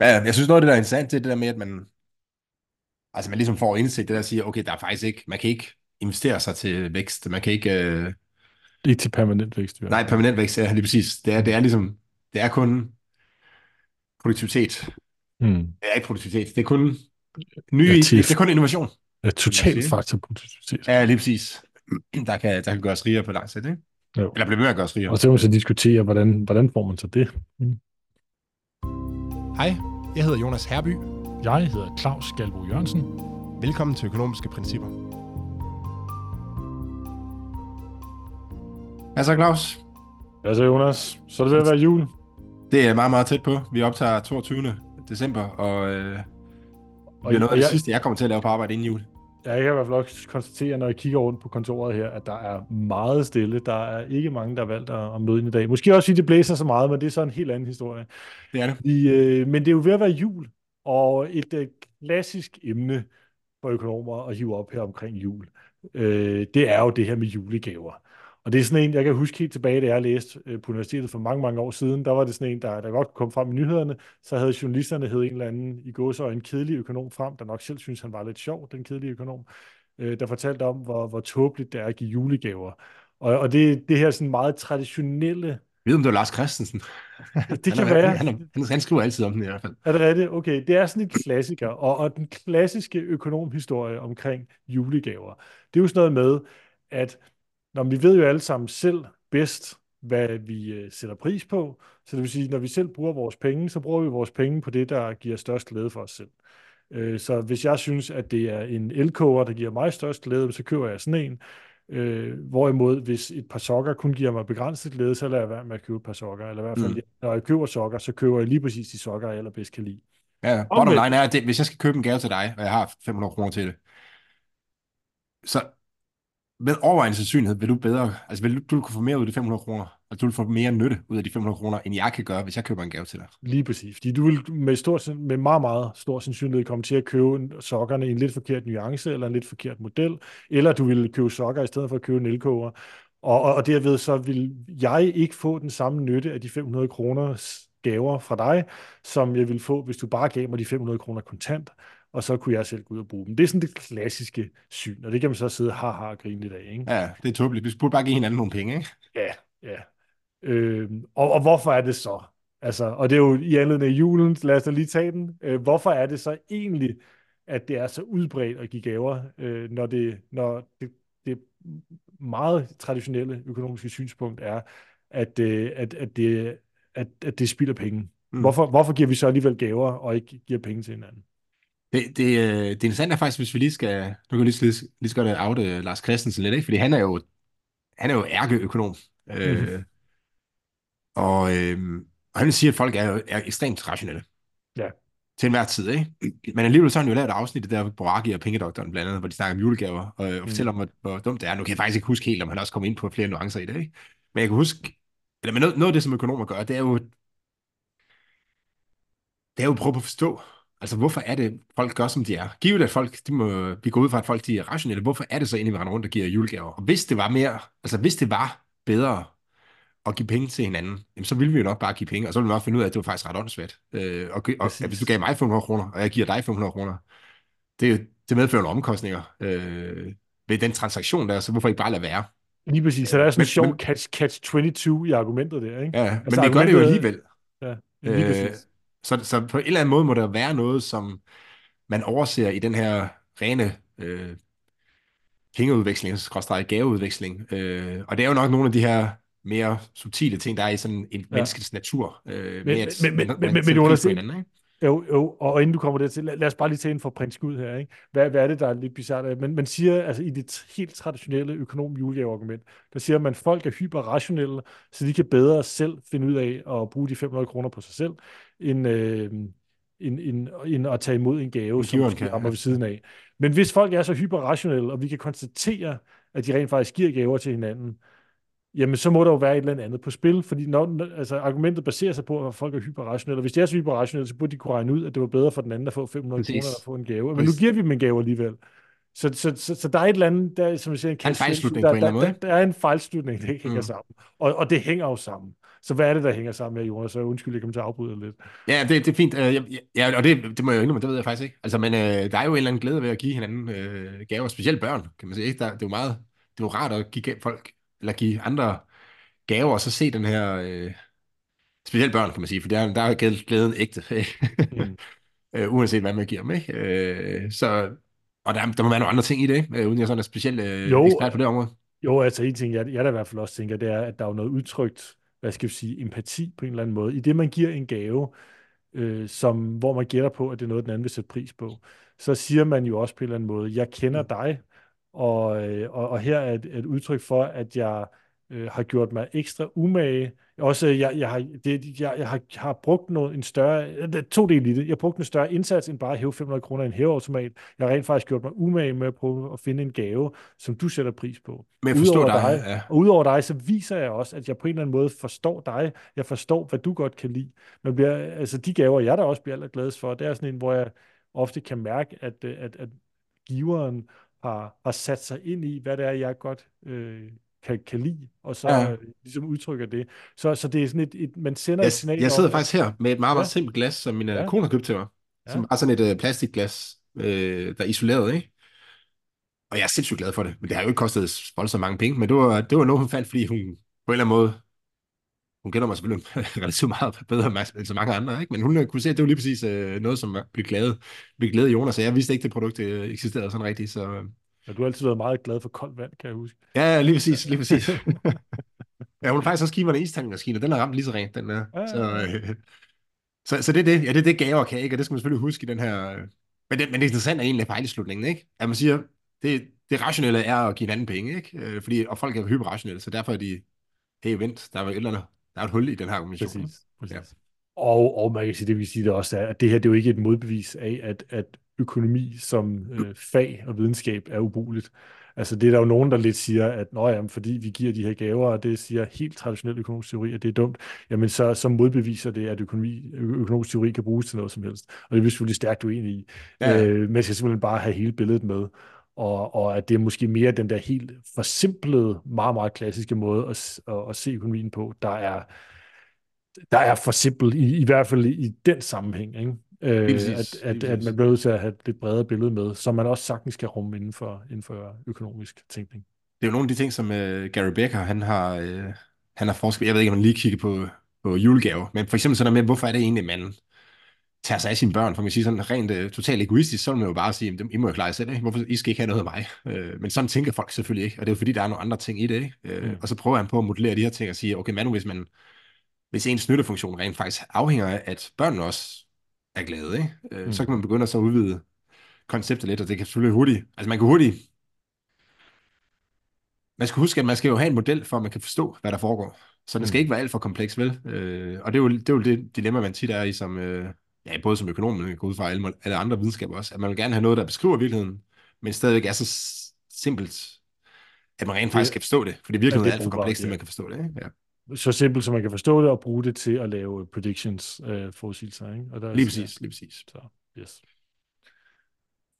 Ja, jeg synes noget af det, der er interessant, det er det der med, at man, altså man ligesom får indsigt, det der siger, okay, der er faktisk ikke, man kan ikke investere sig til vækst, man kan ikke, øh, Ikke til permanent vækst. hvert nej, permanent vækst, ja, lige præcis, det er, det er ligesom, det er kun produktivitet, Mm. det er ikke produktivitet, det er kun nye, Ja, til- det er kun innovation. Ja, total sige. faktorproduktivitet. Ja, lige præcis. Der kan, der kan gøres rigere på lang sigt, ikke? Jo. Eller blive ved med at gøres rigere. Og så kan man så diskutere, hvordan, hvordan får man så det? Hej, jeg hedder Jonas Herby. Jeg hedder Claus Galbo Jørgensen. Velkommen til Økonomiske Principper. Hvad så, Claus? Altså Jonas, så er det ved at være jul. Det er meget, meget tæt på. Vi optager 22. december, og øh, det Og, er noget af det jeg, sidste, jeg kommer til at lave på arbejde inden jul. Jeg kan i hvert fald også konstatere, når jeg kigger rundt på kontoret her, at der er meget stille. Der er ikke mange, der har valgt at, at møde ind i dag. Måske også fordi det blæser så meget, men det er så en helt anden historie. Det er det. I, øh, men det er jo ved at være jul, og et øh, klassisk emne for økonomer at hive op her omkring jul, øh, det er jo det her med julegaver. Og det er sådan en, jeg kan huske helt tilbage, da jeg læste øh, på universitetet for mange, mange år siden, der var det sådan en, der, der godt kom frem i nyhederne, så havde journalisterne hed en eller anden i gåsøjne en kedelig økonom frem, der nok selv synes, han var lidt sjov, den kedelige økonom, øh, der fortalte om, hvor, hvor tåbeligt det er at give julegaver. Og, og det, det her sådan meget traditionelle, Jeg ved, om det var Lars Christensen. det han, kan er- være, Han, han, han, han skriver altid om den i hvert fald. Er det rigtigt? Okay, det er sådan en klassiker, og, og den klassiske økonomhistorie omkring julegaver, det er jo sådan noget med, at når vi ved jo alle sammen selv bedst, hvad vi øh, sætter pris på, så det vil sige, når vi selv bruger vores penge, så bruger vi vores penge på det, der giver størst glæde for os selv. Øh, Så hvis jeg synes, at det er en elkoger, der giver mig størst glæde, så køber jeg sådan en. Øh, hvorimod, hvis et par sokker kun giver mig begrænset glæde, så lader jeg være med at købe et par sokker. Eller i hvert fald, Mm. når jeg køber sokker, så køber jeg lige præcis de sokker, jeg allerbedst kan lide. Ja, bottom line er, at det, hvis jeg skal købe en gave til dig, og jeg har 500 kroner til det, så med overvejende sandsynlighed vil du bedre, altså vil du, du vil kunne få mere ud af de 500 kroner, og du vil få mere nytte ud af de 500 kroner, end jeg kan gøre, hvis jeg køber en gave til dig. Lige præcis. Fordi du vil med, stor, med meget, meget stor sandsynlighed komme til at købe sokkerne i en lidt forkert nuance, eller en lidt forkert model, eller du vil købe sokker i stedet for at købe en elkoger. Og, og, og derved så vil jeg ikke få den samme nytte af de 500 kroner gaver fra dig, som jeg ville få, hvis du bare gav mig de 500 kroner kontant, og så kunne jeg selv gå ud og bruge dem. Det er sådan det klassiske syn, og det kan man så sidde haha og grine lidt af. Ikke? Ja, det er tåbeligt. Vi burde bare give hinanden nogle penge, ikke? Ja, ja. Øhm, og, og hvorfor er det så? Altså, og det er jo i anledning af julen, lad os da lige tage den. Øh, hvorfor er det så egentlig, at det er så udbredt at give gaver, øh, når, det, når det, det meget traditionelle økonomiske synspunkt er, at, øh, at, at, det, at, at det spilder penge? Mm. Hvorfor, hvorfor giver vi så alligevel gaver og ikke giver penge til hinanden? Det, det, øh, det interessante er faktisk, hvis vi lige skal, nu kan vi lige, lige, lige så godt out uh, Lars Christensen lidt, ikke? fordi han er jo, han er jo ærkeøkonom. Øh, Mhm. og, øh, og han siger, at folk er, er ekstremt rationelle. Ja. Til enhver tid, ikke? Men alligevel så har han jo lavet et afsnit der, hvor Boraki og Pengedoktoren blandt andet, hvor de snakker om julegaver, og, og Mm. fortæller om, hvor, hvor dumt det er. Nu kan jeg faktisk ikke huske helt, om han også kommer ind på flere nuancer i det, ikke? Men jeg kan huske, eller men noget, noget af det, som økonomer gør, det er jo, det er jo at prøve at forstå, altså hvorfor er det, folk gør, som de er? Givet at folk, de må, vi går ud fra, at folk de er rationelle, hvorfor er det så egentlig, vi render rundt og giver julegaver? Og hvis det var mere, altså hvis det var bedre at give penge til hinanden, jamen, så ville vi jo nok bare give penge, og så ville vi nok finde ud af, at det var faktisk ret åndssvagt. Øh, og, og at hvis du gav mig 500 kroner, og jeg giver dig 500 kroner, det, det medfører nogle omkostninger øh, ved den transaktion der, så hvorfor ikke bare lade være? Lige præcis, så der er sådan en sjov catch, catch 22 i argumentet der, ikke? Ja, Altså, men vi gør det jo alligevel. Ja, lige Øh, præcis. Så, så på en eller anden måde må der være noget, som man overser i den her rene øh, pengeudveksling, skråstreg gaveudveksling. Øh, og det er jo nok nogle af de her mere subtile ting, der er i sådan en Ja. menneskets natur. Øh, Men- at men- men- man- men- man men- Jonas, hinanden, ikke? Jo, jo, og inden du kommer dertil, lad, lad os bare lige tage for prins Gud her, ikke? Hvad, hvad er det, der er lidt bizarrt? Men man siger, altså i det helt traditionelle økonom julegaveargument, der siger man, at folk er hyperrationelle, så de kan bedre selv finde ud af at bruge de 500 kroner på sig selv, end, øh, end, end, end at tage imod en gave, En som måske rammer ja. ved siden af. Men hvis folk er så hyperrationelle, og vi kan konstatere, at de rent faktisk giver gaver til hinanden, jamen så må der jo være et eller andet på spil, fordi når, altså, argumentet baserer sig på, at folk er hyperrationelle, og hvis de er så hyperrationelle, så burde de kunne regne ud, at det var bedre for den anden at få 500 Præcis. kroner at få en gave. Men nu giver vi dem en gave alligevel. Så, så, så, så der er et eller andet, der, som jeg siger, er en fejlslutning på der, en eller anden måde, der, der er en fejlslutning, det ikke hænger Mm. sammen. Og, og det hænger jo sammen. Så hvad er det, der hænger sammen med, Jonas? Så undskyld, jeg kommer til at afbryde lidt. Ja, det, det er fint. Øh, ja, og det, det må jeg jo indrømme, det ved jeg faktisk ikke. Altså, men øh, der er jo en eller anden glæde ved at give hinanden øh, gaver, specielt børn, kan man sige. Ikke? Der, det er jo meget, det er jo rart at give folk, eller give andre gaver, og så se den her, øh, specielt børn, kan man sige, for der, der er glæden ægte, mm. øh, uanset hvad man giver dem, ikke? Øh, så, og der, der må være nogle andre ting i det, ikke? Øh, uden jeg sådan er specielt øh, jo, ekspert på det område. Jo, altså en ting, jeg, jeg da i hvert fald også tænker, det er, at der er noget udtrykt, hvad skal vi sige, empati på en eller anden måde. I det, man giver en gave, øh, som, hvor man gætter på, at det er noget, den anden vil sætte pris på, så siger man jo også på en eller anden måde, jeg kender mm. dig, og, øh, og, og her er et, et udtryk for, at jeg øh, har gjort mig ekstra umage. Også, jeg, jeg, har, det, jeg, jeg har, har brugt noget, en større, to dele i det. Jeg har brugt en større indsats end bare at hæve 500 kroner i en hæveautomat. Jeg har rent faktisk gjort mig umage med at prøve at finde en gave, som du sætter pris på. Men jeg forstår dig, dig ja. Og udover dig, så viser jeg også, at jeg på en eller anden måde forstår dig. Jeg forstår, hvad du godt kan lide. Men bliver, altså de gaver, jeg der også bliver allergladest for, det er sådan en, hvor jeg ofte kan mærke, at, at, at giveren har, har sat sig ind i, hvad det er, jeg godt øh, kan, kan lide, og så ja. ligesom udtrykker det. Så, så det er sådan et, et man sender jeg, et signal Jeg sidder om, faktisk her med et meget, meget ja. simpelt glas, som min øh, ja. kone har købt til mig. Ja. Som er sådan et uh, plastikglas, øh, der er isoleret, ikke? Og jeg er sindssygt glad for det, men det har jo ikke kostet voldsomt mange penge, men det var, det var noget, hun fandt, fordi hun på en eller anden måde, hun kender mig selvfølgelig relativt meget bedre end så mange andre, ikke? men hun kunne se, at det var lige præcis øh, noget, som blev glædet, blev glædet Jonas, så jeg vidste ikke, at det produkt øh, eksisterede sådan rigtigt, så Ja, du har altid været meget glad for koldt vand, kan jeg huske. Ja, lige præcis, lige præcis. ja, hun har faktisk også givet mig en istankmaskine, og den har ramt lige så rent, den der. Ja, så, øh, så, så, det er det, ja, det er det gaver kan, ikke? Og det skal man selvfølgelig huske i den her... Men det, men det interessante er egentlig fejlslutningen, ikke? At man siger, det, det rationelle er at give en anden penge, ikke? Øh, fordi, og folk er hyperrationelle, så derfor er de, hey, vent, der er et eller andet, der er et hul i den her argumentation. Præcis, præcis. Ja. Og, og man kan sige, det vil sige det også er, at det her det er jo ikke et modbevis af, at, at økonomi som øh, fag og videnskab er ubrugeligt. Altså det er der jo nogen, der lidt siger, at Nå, jamen, fordi vi giver de her gaver, og det siger helt traditionel økonomisk teori, at det er dumt, jamen så, så modbeviser det, at økonomi, økonomisk teori kan bruges til noget som helst. Og det er vi selvfølgelig stærkt uenige i. Ja. Øh, man skal simpelthen bare have hele billedet med og, og at det er måske mere den der helt forsimplede, meget, meget klassiske måde at, at, at se økonomien på, der er, der er for simpelt, i, i hvert fald i den sammenhæng. Ikke? Øh, at, at, at man bliver nødt til at have et lidt bredere billede med, som man også sagtens kan rumme inden for, inden for økonomisk tænkning. Det er jo nogle af de ting, som uh, Gary Becker, han har, uh, han har forsket. Jeg ved ikke, om man lige kigger på, på julegaver, men for eksempel sådan med, hvorfor er det egentlig, man tager sig af sine børn, for man siger sådan rent uh, totalt egoistisk, så vil man jo bare sige, I må jo klare selv, ikke? hvorfor I skal ikke have noget af mig. Uh, men sådan tænker folk selvfølgelig ikke, og det er jo fordi, der er nogle andre ting i det. Ikke? Uh, mm. Og så prøver han på at modellere de her ting og sige, okay, nu hvis man hvis ens nyttefunktion rent faktisk afhænger af, at børnene også er glade, ikke? Øh, mm. så kan man begynde at så udvide konceptet lidt, og det kan selvfølgelig hurtigt, altså man kan hurtigt, man skal huske, at man skal jo have en model, for at man kan forstå, hvad der foregår. Så den skal mm. ikke være alt for kompleks, vel? Øh, og det er, jo, det er jo det dilemma, man tit er i, som, øh, ja, både som økonom, men ud fra alle, alle andre videnskaber også, at man vil gerne have noget, der beskriver virkeligheden, men stadigvæk er så simpelt, at man rent faktisk kan forstå det, fordi virkeligheden ja, er, er alt for kompleks, ja. at man kan forstå det. Ikke? Ja så simpelt, som man kan forstå det, og bruge det til at lave predictions, øh, forudsigelser. Ikke? Og der lige præcis, lige præcis. Så, yes.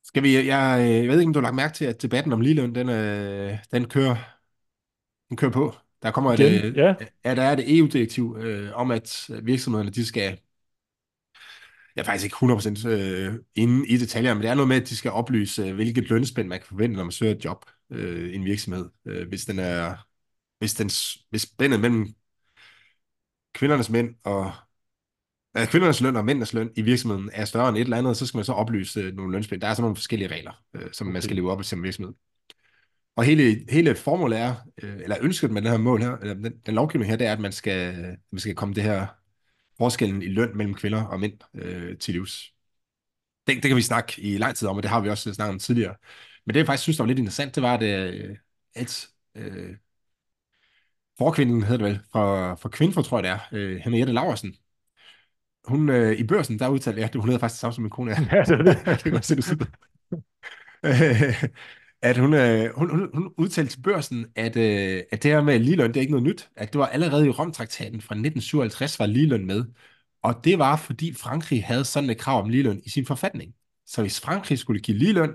Skal vi, jeg, jeg ved ikke, om du har lagt mærke til, at debatten om ligeløn, den, øh, den, kører, den kører på. Der kommer et, øh, ja. ja, der er et EU-direktiv øh, om, at virksomhederne, de skal, jeg er faktisk ikke 100% øh, inde i detaljer, men det er noget med, at de skal oplyse, hvilket lønspænd man kan forvente, når man søger et job øh, i en virksomhed. Øh, hvis den er, hvis, den, hvis spændet mellem kvindernes mænd og at kvindernes løn og mændenes løn i virksomheden er større end et eller andet, så skal man så oplyse øh, nogle lønspænd. Der er sådan nogle forskellige regler, øh, som okay. man skal leve op til som virksomhed. Og hele, hele formålet er, øh, eller ønsket med det her mål her, eller den, den lovgivning her, det er, at man skal, man skal komme det her forskellen i løn mellem kvinder og mænd øh, til livs. Det, det kan vi snakke i lang tid om, og det har vi også snakket om tidligere. Men det, jeg faktisk synes, der var lidt interessant, det var, at, øh, at øh, forkvinden hedder det vel, fra, fra Kvinfo, tror jeg det er, øh, Henriette Laversen. Hun, øh, i børsen, der udtalte, ja, hun hedder faktisk samme som min kone. Ja, det er det. det kan godt se, du at hun, øh, hun, hun, hun udtalte til børsen, at, øh, at det her med ligeløn, det er ikke noget nyt. At det var allerede i Romtraktaten fra 1957 var ligeløn med. Og det var, fordi Frankrig havde sådan et krav om ligeløn i sin forfatning. Så hvis Frankrig skulle give ligeløn,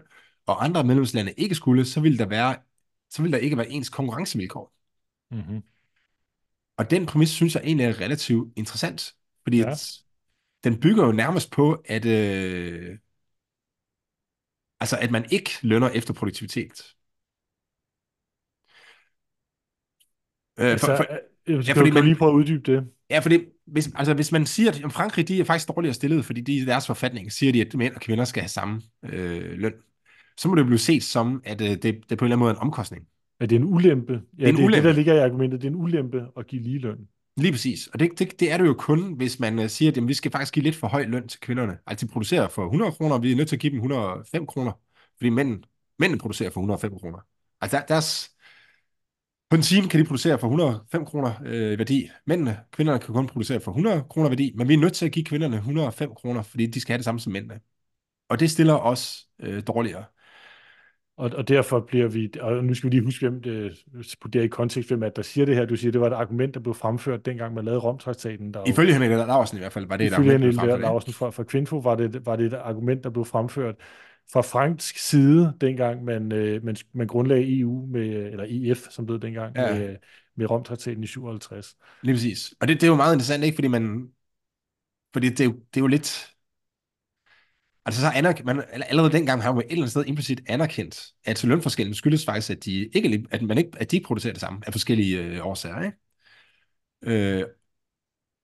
og andre medlemslande ikke skulle, så ville der, være, så ville der ikke være ens konkurrencevilkår. Mm-hmm. Og den præmis synes jeg egentlig er relativt interessant, fordi Ja. at, den bygger jo nærmest på, at, øh, altså at man ikke lønner efter produktivitet. Øh, Altså, for, for, jeg skal ja, fordi man- lige prøve at uddybe det. ja, fordi hvis, altså, hvis man siger, at Frankrig de er faktisk dårligere stillet, fordi de i deres forfatning siger de, at mænd og kvinder skal have samme øh, løn, så må det blive set som, at øh, det, det er på en eller anden måde en omkostning. Er det en ulempe? Ja, det er en det, ulempe. det, der ligger i argumentet. Det er en ulempe at give lige løn. Lige præcis. Og det, det, det er det jo kun, hvis man øh, siger, at jamen, vi skal faktisk give lidt for høj løn til kvinderne. Altså de producerer for 100 kroner, og vi er nødt til at give dem 105 kroner, fordi mænd, mændene producerer for 105 kroner. Altså der, deres, på en time kan de producere for 105 kroner øh, værdi. Mændene, kvinderne kan kun producere for 100 kroner værdi, men vi er nødt til at give kvinderne 105 kroner, fordi de skal have det samme som mændene. Og det stiller os øh, dårligere. Og, og derfor bliver vi, og nu skal vi lige huske, hvem det, det er i kontekst, hvem det, der siger det her. Du siger, det var et argument, der blev fremført dengang man lavede Romtraktaten. Der Ifølge Henrik Larsen i hvert fald, var det et Ifølge argument, der Henrik blev fremført? Larsen fra, fra Kvinfo var det, var det et argument, der blev fremført fra fransk side, dengang man, øh, man, man grundlagde EU, med, eller EF, som det dengang, Ja. med, med Romtraktaten i 57. Lige præcis. Og det, det er jo meget interessant, ikke? Fordi man... Fordi det det er jo lidt... Altså så anerk- man, allerede dengang har man et eller andet sted implicit anerkendt, at lønforskellen skyldes faktisk, at de ikke, at man ikke, at de ikke producerer det samme af forskellige øh, årsager, ikke? Øh,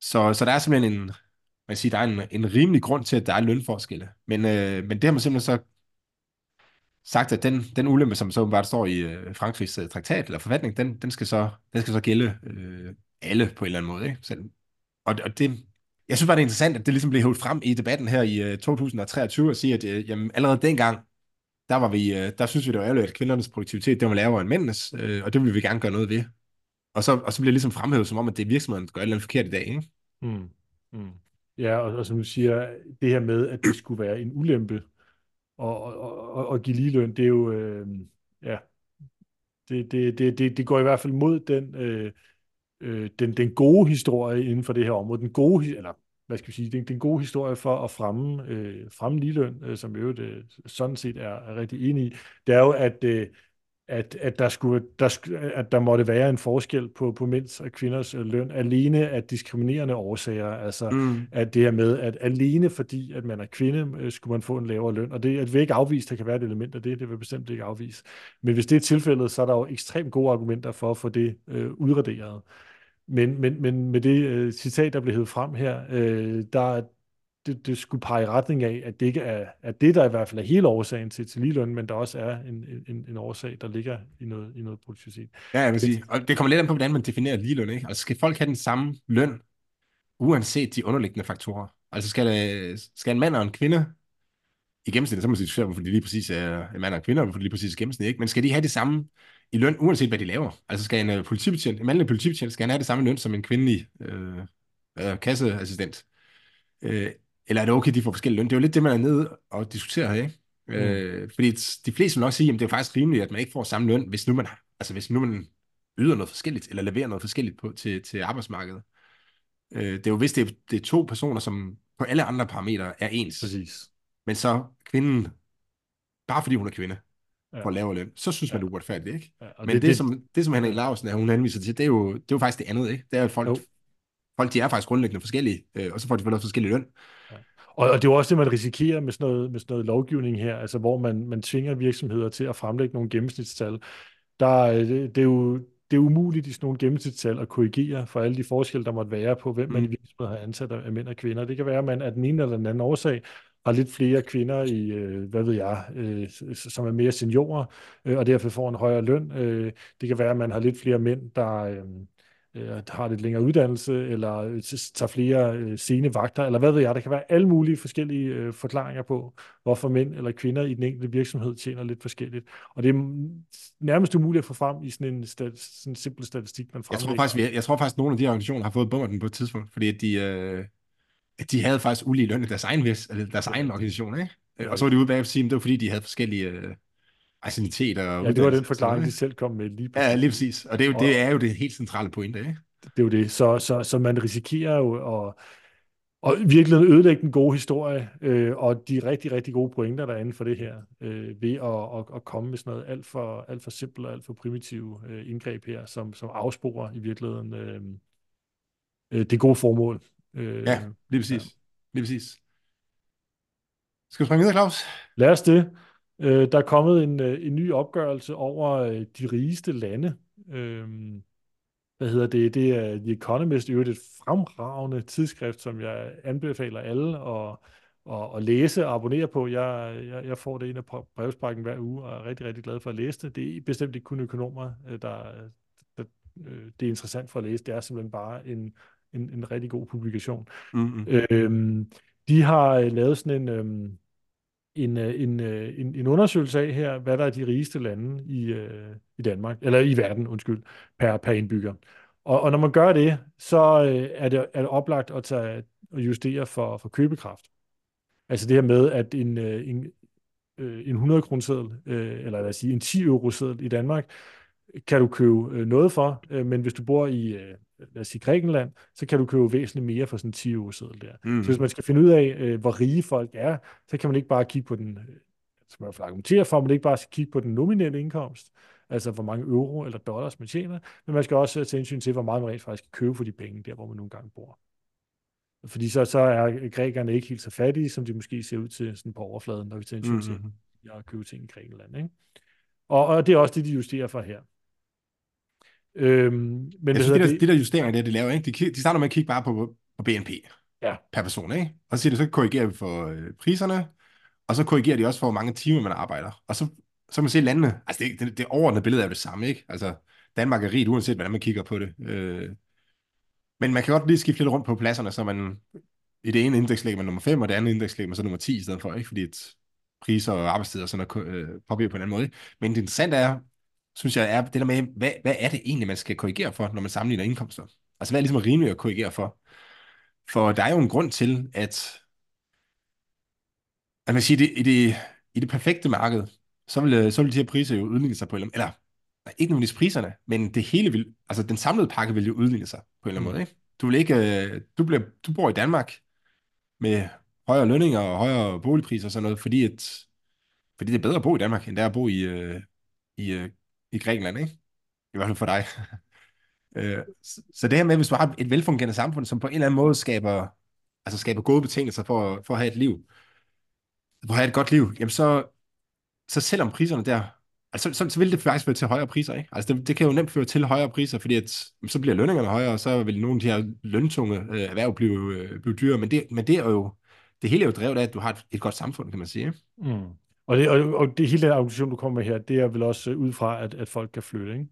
så, så der er simpelthen en, man siger, der er en, en rimelig grund til, at der er lønforskelle. Men, øh, men det har man simpelthen så sagt, at den, den ulempe, som så bare står i øh, Frankrigs øh, traktat eller forfatning, den, den, skal så, den skal så gælde øh, alle på en eller anden måde. Ikke? Så, og, og det, jeg synes bare, det er interessant, at det ligesom blev hævet frem i debatten her i øh, 2023 og sige, at øh, jamen, allerede dengang, der, var vi, øh, der synes vi, det var ærgerligt, at kvindernes produktivitet det var lavere end mændenes, øh, og det ville vi gerne gøre noget ved. Og så, og så bliver det ligesom fremhævet som om, at det er virksomheden, der gør et eller andet forkert i dag. Ikke? Mm. Mm. Ja, og, og som du siger, det her med, at det skulle være en ulempe og, og, og, og give ligeløn, det er jo, øh, ja, det, det, det, det, det går i hvert fald mod den, øh, øh, den, den gode historie inden for det her område. Den gode, eller hvad skal vi sige, den, den gode historie for at fremme, øh, fremme ligeløn, øh, som jo øh, sådan set er, er rigtig enig i, det er jo, at, øh, at, at, der skulle, der, at der måtte være en forskel på, på mænds og kvinders øh, løn, alene af diskriminerende årsager, altså Mm. at det her med, at alene fordi, at man er kvinde, øh, skulle man få en lavere løn. Og det at vi ikke afvise, der kan være et element af det, det vil bestemt ikke afvise. Men hvis det er tilfældet, så er der jo ekstremt gode argumenter for at få det øh, udraderet. Men, men, men med det øh, citat, der blev hævet frem her, øh, der det, det skulle pege i retning af, at det ikke er at det, der i hvert fald er hele årsagen til, til ligeløn, men der også er en, en, en årsag, der ligger i noget, i noget produktivitet. Ja, jeg vil sige. Og det kommer lidt an på, hvordan man definerer ligeløn, ikke? Altså skal folk have den samme løn, uanset de underliggende faktorer? Altså skal, øh, skal en mand og en kvinde, i gennemsnit, så må man sige, hvorfor de lige præcis er en mand og en kvinde, og hvorfor de lige præcis er gennemsnit, ikke? Men skal de have det samme i løn, uanset hvad de laver? Altså skal en øh, politibetjent, en mandlig politibetjent, skal han have det samme løn som en kvindelig øh, øh, kasseassistent? Øh, eller er det okay, de får forskellige løn? Det er jo lidt det, man er nede og diskuterer her, ikke? Mm. Øh, fordi de fleste vil nok sige, at det er faktisk rimeligt, at man ikke får samme løn, hvis nu man, altså hvis nu man yder noget forskelligt, eller leverer noget forskelligt på, til, til arbejdsmarkedet. Øh, det er jo hvis det er, det er to personer, som på alle andre parametre er ens, Præcis. men så kvinden, bare fordi hun er kvinde, Ja. får lavere løn, så synes man, Ja. det er uretfærdigt, ikke? Ja, Men det, det, som, det, som Henrik Larsen er, hun henviser til, det er jo, det er jo faktisk det andet, ikke? Det er, at folk, Jo. folk de er faktisk grundlæggende forskellige, øh, og så får de noget forskellig løn. Og, og det er jo også det, man risikerer med sådan noget, med sådan noget lovgivning her, altså hvor man, man tvinger virksomheder til at fremlægge nogle gennemsnitstal. Der, er- det, det, er jo, det er umuligt i sådan nogle gennemsnitstal at korrigere for alle de forskelle, der måtte være på, hvem man Mm. i virksomheden har ansat af mænd og kvinder. Det kan være, at man af den ene eller den anden årsag har lidt flere kvinder i, øh, hvad ved jeg, øh, som er mere seniorer, øh, og derfor får en højere løn. Øh, det kan være, at man har lidt flere mænd, der... Øh, øh, har lidt længere uddannelse, eller tager flere øh, sene vagter, eller hvad ved jeg. Der kan være alle mulige forskellige øh, forklaringer på, hvorfor mænd eller kvinder i den enkelte virksomhed tjener lidt forskelligt. Og det er nærmest umuligt at få frem i sådan en, stat, sådan en simpel statistik, man Jeg tror, fremlægger. faktisk, jeg tror faktisk, at nogle af de her organisationer har fået bummerten på et tidspunkt, fordi de, øh, de havde faktisk ulige løn i deres egen, vis, eller deres er egen organisation, ikke? Og så var de ude bagefter og sige, at det var fordi, de havde forskellige øh, og Ja, det var den forklaring, de selv kom med lige ikke? Ja, lige præcis. Og det er jo, Og- det, er jo det helt centrale pointe, ikke? det er jo det. Så, så, så man risikerer jo at, og virkelig ødelægge den gode historie, øh, og de rigtig, rigtig gode pointer, der er inden for det her, øh, ved at, at, at komme med sådan noget alt for, alt for simpelt og alt for primitive øh, indgreb her, som, som afsporer i virkeligheden øh, øh, det gode formål. Øh, Ja, lige præcis. Lige præcis. Skal vi springe videre, Claus? Lad os det. Øh, der er kommet en, øh, en ny opgørelse over øh, de rigeste lande. Øh, hvad hedder det? Det er The Economist, i øvrigt et fremragende tidsskrift, som jeg anbefaler alle at, at, at læse og abonnere på. Jeg, jeg, jeg får det ind af brevsprækken hver uge, og er rigtig, rigtig glad for at læse det. Det er bestemt ikke kun økonomer, øh, der, der det er interessant for at læse. Det er simpelthen bare en, en, en rigtig god publikation. Mm-hmm. Øhm, de har lavet sådan en, øhm, en, en, en, en undersøgelse af her, hvad der er de rigeste lande i, øh, i Danmark, eller i verden, undskyld, per, per indbygger. Og, og når man gør det, så øh, er, det, er det oplagt at, tage, at justere for, for købekraft. Altså det her med, at en, en, en 100 kroneseddel, eller lad os sige en 10 euro seddel i Danmark, kan du købe noget for, men hvis du bor i, lad os sige Grækenland, så kan du købe væsentligt mere for sådan en 10 euro seddel der. Mm. Så hvis man skal finde ud af, hvor rige folk er, så kan man ikke bare kigge på den, som jeg argumentere for, man ikke bare skal kigge på den nominelle indkomst, altså hvor mange euro eller dollars man tjener, men man skal også tage hensyn til, hvor meget man rent faktisk kan købe for de penge, der hvor man nogle gange bor. Fordi så, så er grækerne ikke helt så fattige, som de måske ser ud til sådan på overfladen, når vi tager hensyn mm-hmm. til at købe ting i Grækenland. Ikke? Og, og det er også det, de justerer for her. Øhm, men jeg synes, det, der, det, der justeringer, det de laver, ikke? De, de starter med at kigge bare på, på BNP ja. per person, ikke? og så siger de, så korrigerer vi for øh, priserne, og så korrigerer de også for, hvor mange timer man arbejder. Og så, så kan man se landene, altså det, det, det overordnede billede er det samme, ikke? Altså Danmark er rigt, uanset hvordan man kigger på det. Øh, men man kan godt lige skifte lidt rundt på pladserne, så man i det ene indeks ligger man nummer 5, og det andet indeks ligger man så nummer 10 i stedet for, ikke? fordi et priser og arbejdstider og sådan noget øh, påvirker på en anden måde. Ikke? Men det interessante er, synes jeg, er det der med, hvad, hvad er det egentlig, man skal korrigere for, når man sammenligner indkomster? Altså, hvad er ligesom rimeligt at korrigere for? For der er jo en grund til, at, at man siger, det, i, det, i det perfekte marked, så vil, så vil de her priser jo udligne sig på en eller eller ikke nødvendigvis priserne, men det hele vil, altså den samlede pakke vil jo udligne sig på en eller anden mm. måde. Ikke? Du, vil ikke, du, bliver, du bor i Danmark med højere lønninger og højere boligpriser og sådan noget, fordi, et, fordi det er bedre at bo i Danmark, end det er at bo i, øh, i, øh, i Grækenland, ikke? I hvert fald for dig. øh, så det her med, hvis du har et velfungerende samfund, som på en eller anden måde skaber, altså skaber gode betingelser for, for at have et liv, for at have et godt liv, jamen så, så selvom priserne der, altså så, så vil det faktisk føre til højere priser, ikke? Altså det, det kan jo nemt føre til højere priser, fordi at, så bliver lønningerne højere, og så vil nogle af de her løntunge øh, erhverv blive, øh, blive dyrere, men det, men det er jo, det hele er jo drevet af, at du har et, et godt samfund, kan man sige. Mm. Og, det, og, og det hele den argumentation, du kommer med her, det er vel også ud fra, at, at folk kan flytte, ikke?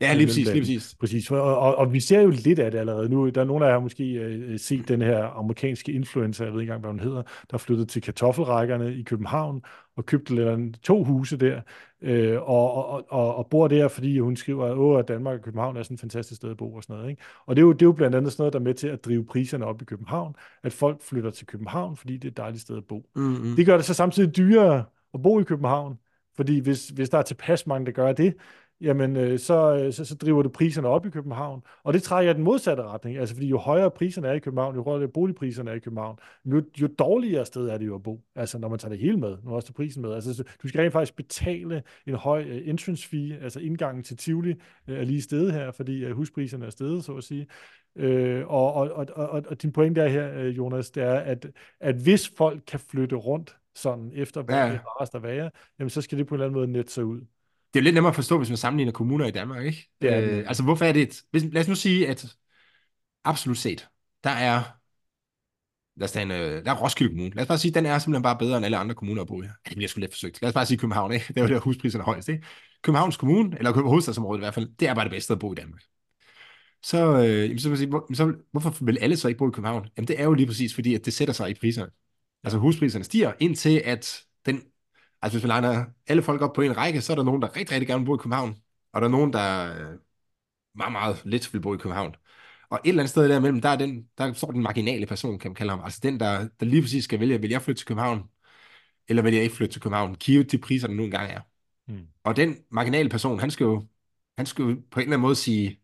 Ja, lige præcis, lige præcis. præcis. Og, og, og vi ser jo lidt af det allerede nu. Der er nogen af jer har måske uh, set den her amerikanske influencer, jeg ved ikke engang, hvad hun hedder, der flyttede til kartoffelrækkerne i København og købte lidt, to huse der, uh, og, og, og, og bor der, fordi hun skriver, at Danmark og København er sådan et fantastisk sted at bo og sådan noget. Ikke? Og det er, jo, det er jo blandt andet sådan noget, der er med til at drive priserne op i København, at folk flytter til København, fordi det er et dejligt sted at bo. Mm-hmm. Det gør det så samtidig dyrere at bo i København, fordi hvis, hvis der er tilpas mange, der gør det, jamen øh, så, øh, så, så driver det priserne op i København. Og det trækker den modsatte retning, altså fordi jo højere priserne er i København, jo højere boligpriserne er i København, jo, jo dårligere sted er det jo at bo, altså når man tager det hele med, når også prisen med. Altså du skal rent faktisk betale en høj uh, entrance fee, altså indgangen til Tivoli uh, er lige stedet her, fordi uh, huspriserne er stedet, så at sige. Øh, og, og, og, og, og din pointe er her, Jonas, det er, at, at hvis folk kan flytte rundt sådan efter, hvad ja. er at være, jamen så skal det på en eller anden måde nette sig ud det er jo lidt nemmere at forstå, hvis man sammenligner kommuner i Danmark, ikke? Det er, øh, altså, hvorfor er det et... Hvis, lad os nu sige, at absolut set, der er... Lad os en, øh, der er Roskilde Kommune. Lad os bare sige, at den er simpelthen bare bedre end alle andre kommuner at bo i. Ja, det bliver sgu lidt forsøgt. Lad os bare sige København, ikke? Det er jo der huspriserne er højst, ikke? Københavns Kommune, eller hovedstadsområdet i hvert fald, det er bare det bedste at bo i Danmark. Så, øh, så, sige, hvor, så hvorfor vil alle så ikke bo i København? Jamen det er jo lige præcis fordi, at det sætter sig i priserne. Altså huspriserne stiger, indtil at den Altså hvis man legner alle folk op på en række, så er der nogen, der rigtig, rigtig gerne vil bo i København, og der er nogen, der øh, meget, meget lidt vil bo i København. Og et eller andet sted derimellem, der, er den, der står den marginale person, kan man kalde ham. Altså den, der, der lige præcis skal vælge, vil jeg flytte til København, eller vil jeg ikke flytte til København? Givet de priser, der nu engang er. Mm. Og den marginale person, han skal jo, han skal jo på en eller anden måde sige,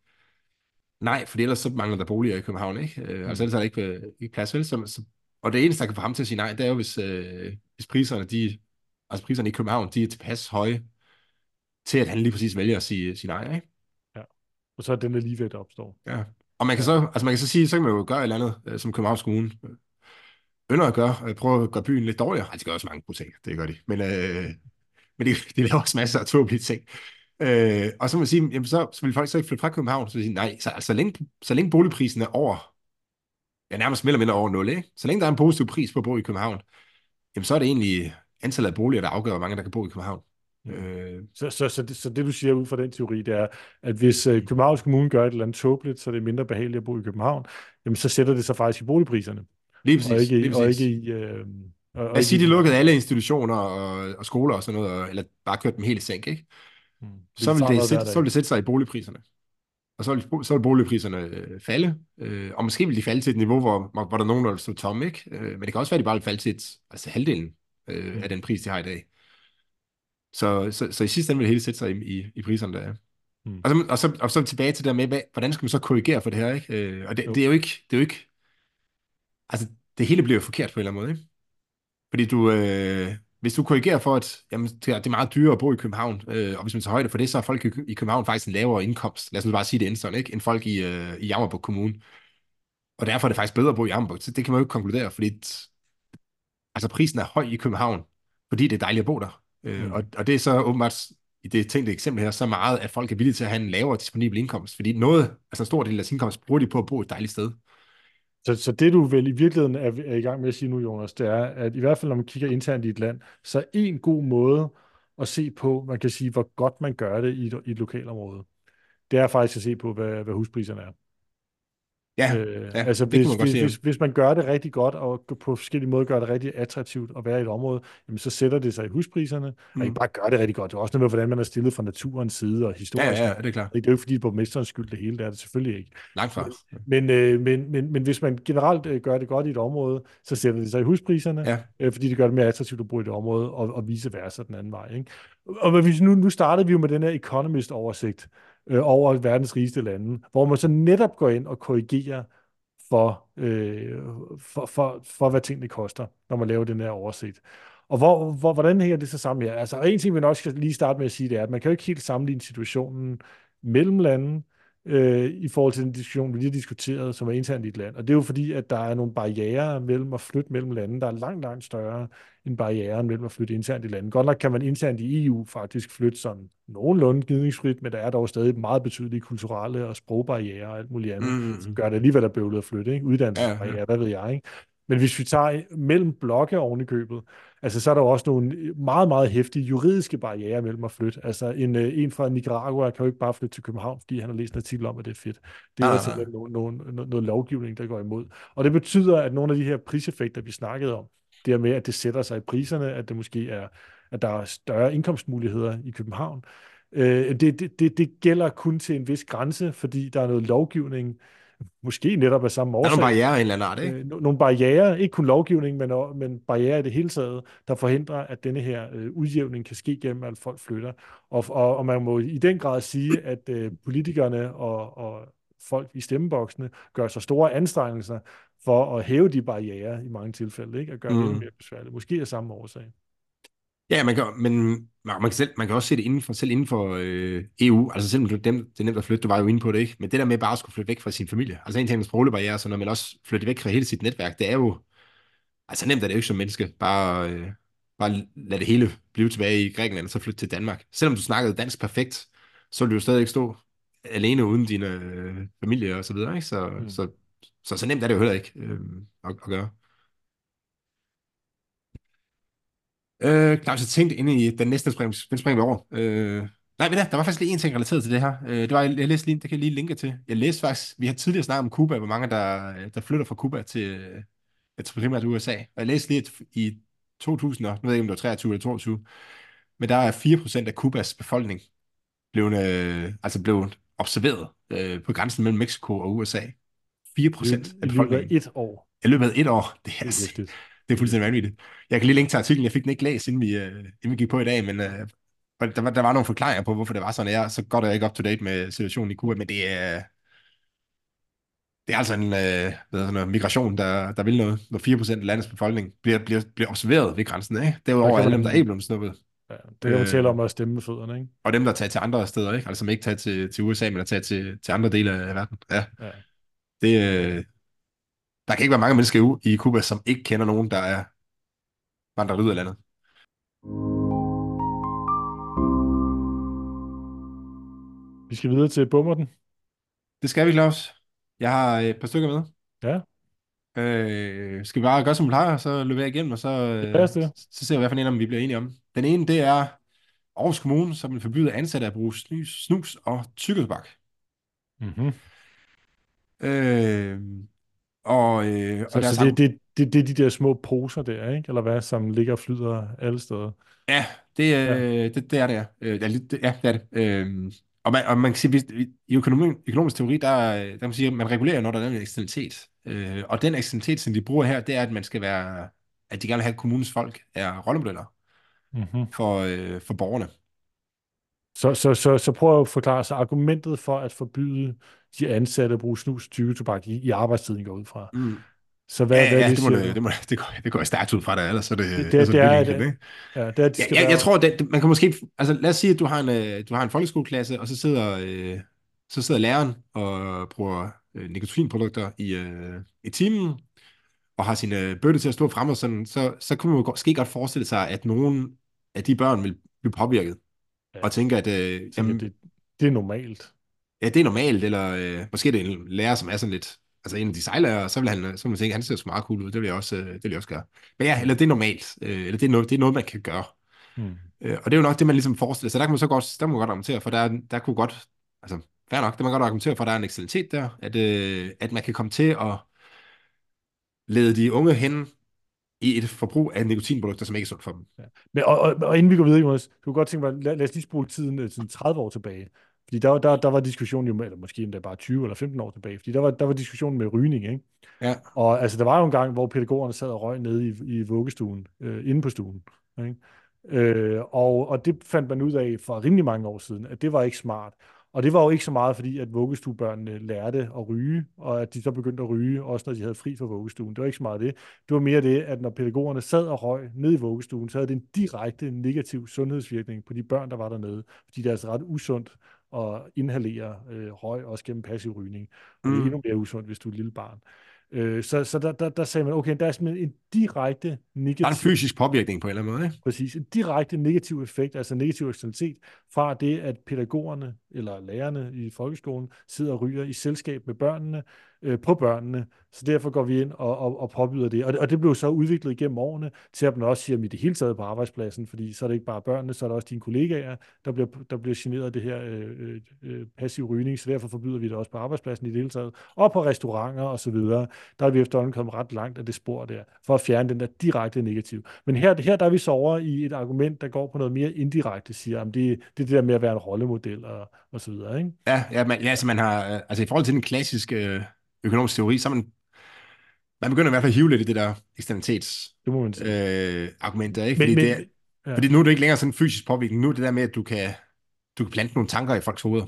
nej, for ellers så mangler der boliger i København, ikke? Øh, mm. Altså ellers er der ikke, øh, ikke plads, vel? Så, så, og det eneste, der kan få ham til at sige nej, det er jo, hvis, øh, hvis priserne, de altså priserne i København, de er tilpas høje, til at han lige præcis vælger at sige, sige nej, ikke? Ja, og så er den alligevel, der opstår. Ja. Og man kan, så, altså man kan så sige, så kan man jo gøre et eller andet, øh, som Københavns Kommune øh, ynder at gøre, øh, prøve at gøre byen lidt dårligere. Altså, de gør også mange gode ting, det gør de. Men, øh, men de, de laver også masser af tåbelige ting. Øh, og så må man sige, jamen så, så vil folk så ikke flytte fra København, så vil sige, nej, så, altså, så, længe, så længe boligprisen er over, ja nærmest mere eller mindre over 0, ikke? så længe der er en positiv pris på at bo i København, jamen så er det egentlig antallet af boliger, der afgør, hvor mange der kan bo i København. Øh. Så, så, så, det, så det du siger ud fra den teori, det er, at hvis øh, Københavns Kommune gør et eller andet tåbeligt, så det er mindre behageligt at bo i København, jamen så sætter det sig faktisk i boligpriserne. Lige præcis. Og ikke, lige præcis. Og ikke i... Øh, og, Lad os sige, de lukkede alle institutioner og, og skoler og sådan noget, eller bare kørte dem helt i sænk, ikke? Mm. Så, vil det sætte, så vil det sætte sig i boligpriserne. Og så vil, så vil boligpriserne øh, falde, øh, og måske vil de falde til et niveau, hvor, hvor der er nogen, der vil stå tomme, ikke? Øh, men det kan også være, at de bare vil falde til et, altså halvdelen øh, mm. af den pris, de har i dag. Så, så, så i sidste ende vil det hele sætte sig i, i, i priserne, der er. Mm. Og, så, og, så, og så tilbage til det der med, hvad, hvordan skal man så korrigere for det her, ikke? Øh, og det, det, er jo ikke, det er jo ikke, altså det hele bliver jo forkert på en eller anden måde, ikke? Fordi du, øh, hvis du korrigerer for, at jamen, det er meget dyrere at bo i København, øh, og hvis man tager højde for det, så har folk i, i København faktisk en lavere indkomst, lad os nu bare sige det inden sådan, ikke? end folk i, øh, i Jammerburg Kommune. Og derfor er det faktisk bedre at bo i Jammerburg. Så det kan man jo ikke konkludere, fordi altså, prisen er høj i København, fordi det er dejligt at bo der. Øh, mm. og, og det er så åbenbart i det tænkte eksempel her, så meget, at folk er villige til at have en lavere disponibel indkomst, fordi noget, altså en stor del af deres indkomst, bruger de på at bo et dejligt sted. Så, så det du vel i virkeligheden er, er i gang med at sige nu, Jonas, det er, at i hvert fald når man kigger internt i et land, så er en god måde at se på, man kan sige, hvor godt man gør det i et, i et lokalområde, det er faktisk at se på, hvad, hvad huspriserne er. Ja, øh, ja altså hvis, hvis, hvis, hvis man gør det rigtig godt, og på forskellige måder gør det rigtig attraktivt at være i et område, jamen så sætter det sig i huspriserne, mm. og ikke bare gør det rigtig godt. Det er også noget med, hvordan man er stillet fra naturens side og historisk. Ja, ja, det er klart. Det er jo ikke fordi, på mesterens skyld det hele, det er det selvfølgelig ikke. Langt fra. Men, øh, men, men, men hvis man generelt øh, gør det godt i et område, så sætter det sig i huspriserne, ja. øh, fordi det gør det mere attraktivt at bo i det område, og, og vice versa den anden vej. Ikke? Og hvis nu, nu startede vi jo med den her Economist-oversigt øh, over verdens rigeste lande, hvor man så netop går ind og korrigerer for, øh, for, for, for, hvad tingene koster, når man laver den her oversigt. Og hvor, hvor, hvordan hænger det så sammen her? Altså, en ting, vi nok skal lige starte med at sige, det er, at man kan jo ikke helt sammenligne situationen mellem landene, øh, i forhold til den diskussion, vi lige diskuteret, som er internt i et land. Og det er jo fordi, at der er nogle barriere mellem at flytte mellem lande, der er langt, langt større end barrieren mellem at flytte internt i landet. Godt nok kan man internt i EU faktisk flytte sådan nogenlunde gnidningsfrit, men der er dog stadig meget betydelige kulturelle og sprogbarriere og alt muligt andet, mm. som gør det alligevel er bøvlet at flytte. Ikke? Uddannelsesbarriere, ja, ja. hvad ved jeg. Ikke? Men hvis vi tager mellem blokke oven i købet, altså så er der jo også nogle meget, meget hæftige juridiske barriere mellem at flytte. Altså en, øh, en fra Nicaragua kan jo ikke bare flytte til København, fordi han har læst en artikel om, at det er fedt. Det er ah, altså noget, noget, noget, noget lovgivning, der går imod. Og det betyder, at nogle af de her priseffekter, vi snakkede om, det er med, at det sætter sig i priserne, at det måske er, at der er større indkomstmuligheder i København. Øh, det, det, det, det gælder kun til en vis grænse, fordi der er noget lovgivning, måske netop af samme årsag. Der er nogle barriere en eller anden art, ikke? Øh, nogle barriere, ikke kun lovgivning, men, men barriere i det hele taget, der forhindrer, at denne her øh, udjævning kan ske gennem, at folk flytter. Og, og, og man må i den grad sige, at øh, politikerne og, og folk i stemmeboksene gør så store anstrengelser for at hæve de barriere i mange tilfælde, ikke? at gøre mm. det mere besværligt. Måske af samme årsag. Ja, man kan, men man kan, selv, man kan også se det inden for, selv inden for øh, EU. Altså selvom du, dem, det er nemt at flytte, du var jo inde på det, ikke? Men det der med bare at skulle flytte væk fra sin familie. Altså en ting med sproglebarriere, så når man også flytter væk fra hele sit netværk, det er jo, altså nemt er det jo ikke som menneske. Bare, øh, bare lade det hele blive tilbage i Grækenland, og så flytte til Danmark. Selvom du snakkede dansk perfekt, så vil du jo stadig ikke stå alene uden din øh, familie og så videre, ikke? Så, mm. så, så, så nemt er det jo heller ikke øh, at, at gøre. Øh, Claus, jeg tænkte inde i den næste spring, den springer vi over. Øh, nej, men der, der var faktisk lige en ting relateret til det her. Øh, det var, jeg, jeg læste lige, det kan jeg lige linke til. Jeg læste faktisk, vi har tidligere snakket om Cuba, hvor mange der, der flytter fra Cuba til, til primært USA. Og jeg læste lige, at i 2000, nu ved jeg ikke, om det var 23 eller 22, men der er 4% af Cubas befolkning blevet, øh, altså blevet observeret øh, på grænsen mellem Mexico og USA. 4% af befolkningen. I løbet af et år. I løbet af et år. Det er, det er det er fuldstændig vanvittigt. Jeg kan lige linke til artiklen. Jeg fik den ikke læst, inden vi, uh, inden vi gik på i dag, men uh, der, var, der var nogle forklaringer på, hvorfor det var sådan. Jeg er så godt er jeg ikke up to date med situationen i Cuba, men det er, det er altså en uh, sådan noget, migration, der, der vil noget, når 4% af landets befolkning bliver, bliver, bliver observeret ved grænsen. Ikke? Derudover alle dem, der er blevet snuppet. Ja, det kan man tale om at stemme med fødderne, ikke? Og dem, der tager til andre steder, ikke? Altså som ikke tager til, til USA, men der tager til, til andre dele af verden. Ja. ja. Det, øh, der kan ikke være mange mennesker i Cuba, som ikke kender nogen, der er vandret ud af landet. Vi skal videre til bummerten. Det skal vi, Claus. Jeg har et par stykker med. Ja. Øh, skal vi bare gøre, som vi plejer, så løber jeg igennem, og så, det. så ser vi, hvad for en af dem vi bliver enige om. Den ene, det er Aarhus Kommune, som vil forbyde ansatte at bruge snus, snus og tykketobak. Mm-hmm. Øh, og, øh, og Så, er så det, det, det, det er de der små poser der, ikke? Eller hvad, som ligger og flyder alle steder. Ja, det, øh, det, det er det, ja. Øh, lidt, det, ja, det er det. Øh, og, man, og man kan sige, hvis, i økonomi, økonomisk teori, der, der kan man sige, at man regulerer, når der er en eksternalitet. Øh, og den eksternalitet, som de bruger her, det er, at man skal være, at de gerne vil have, at kommunens folk er rollemodeller Mm-hmm. for, øh, for borgerne. Så, så, så, så prøv at forklare sig argumentet for at forbyde de ansatte at bruge snus tobak i, i arbejdstiden går ud fra. Mm. Så hvad, ja, hvad ja, det, det, må, det, det, må, det, går, det går stærkt ud fra dig, ellers er det, Det- det- er det er det. ikke? Ja, det er, de Ja, jeg, tror, det, man kan måske altså lad os sige, at du har en, øh, du har en folkeskoleklasse, og så sidder, øh, så sidder læreren og bruger øh, nikotinprodukter i, øh, i timen, og har sin øh, bøtte til at stå frem og sådan, så, så kunne man måske godt forestille sig, at nogen af de børn vil blive påvirket, Ja. og tænke, at øh, Jamen, jamen, det, det er normalt. ja, det er normalt, eller øh, måske er det en lærer, som er sådan lidt, altså en af de sejlere, så vil han, så vil man tænke, han ser sgu meget cool ud, det vil jeg også, øh, det vil jeg også gøre. Men ja, eller det er normalt, øh, eller det er, noget, det er noget, man kan gøre. Mm. Øh, og det er jo nok det, man ligesom forestiller sig. Der kan man så godt, der må man godt argumentere for, der, er- der kunne godt, altså fair nok, der man godt argumentere for, at der er en eksternalitet der, at, øh, at man kan komme til at lede de unge hen i et forbrug af nikotinprodukter, som ikke er sundt for dem. Men, og, og, og inden vi går videre, Jonas, du kunne godt tænke mig, lad, lad os lige spole tiden øh, sådan 30 år tilbage. Fordi der, der, der var diskussionen jo, eller måske endda bare 20 eller 15 år tilbage, fordi der var, der var diskussionen med rygning, ikke? Ja, Og altså, der var jo en gang, hvor pædagogerne sad og røg nede i, i vuggestuen, øh, inde på stuen. Ikke? Øh, og, og det fandt man ud af for rimelig mange år siden, at det var ikke smart. Og det var jo ikke så meget, fordi at vuggestuebørnene lærte at ryge, og at de så begyndte at ryge, også når de havde fri fra vuggestuen. Det var ikke så meget det. Det var mere det, at når pædagogerne sad og røg ned i vuggestuen, så havde det en direkte negativ sundhedsvirkning på de børn, der var dernede. Fordi det er altså ret usundt at inhalere øh, røg, også gennem passiv rygning. Og det er Mm. endnu mere usundt, hvis du er et lille barn. Øh, så så der, der, der sagde man, okay, der er simpelthen en direkte der er negativ, en fysisk påvirkning på en eller anden måde, ikke? præcis, en direkte negativ effekt, altså negativ eksternalitet, fra det, at pædagogerne eller lærerne i folkeskolen sidder og ryger i selskab med børnene, øh, på børnene, så derfor går vi ind og, og, og påbyder det. Og, det. og det blev så udviklet igennem årene, til at man også siger, at i det hele taget på arbejdspladsen, fordi så er det ikke bare børnene, så er det også dine kollegaer, der bliver, der bliver generet af det her øh, øh, øh, passiv rygning, så derfor forbyder vi det også på arbejdspladsen i det hele taget, og på restauranter og så videre. Der er vi efterhånden kommet ret langt af det spor der, for at fjerne den der direkte negativ. Men her, her der er vi så over i et argument, der går på noget mere indirekte, siger, at det, det er det der med at være en rollemodel og, og så videre. Ikke? Ja, ja, man, ja så man har, øh, altså i forhold til den klassiske øh, økonomiske teori, så er man, man begynder i hvert fald at hive lidt i det der eksternalitets Det må man sige. øh, argument der, ikke? Men- Fordi, men- det er, ja. fordi nu er det ikke længere sådan en fysisk påvirkning, nu er det der med, at du kan, du kan plante nogle tanker i folks hoveder,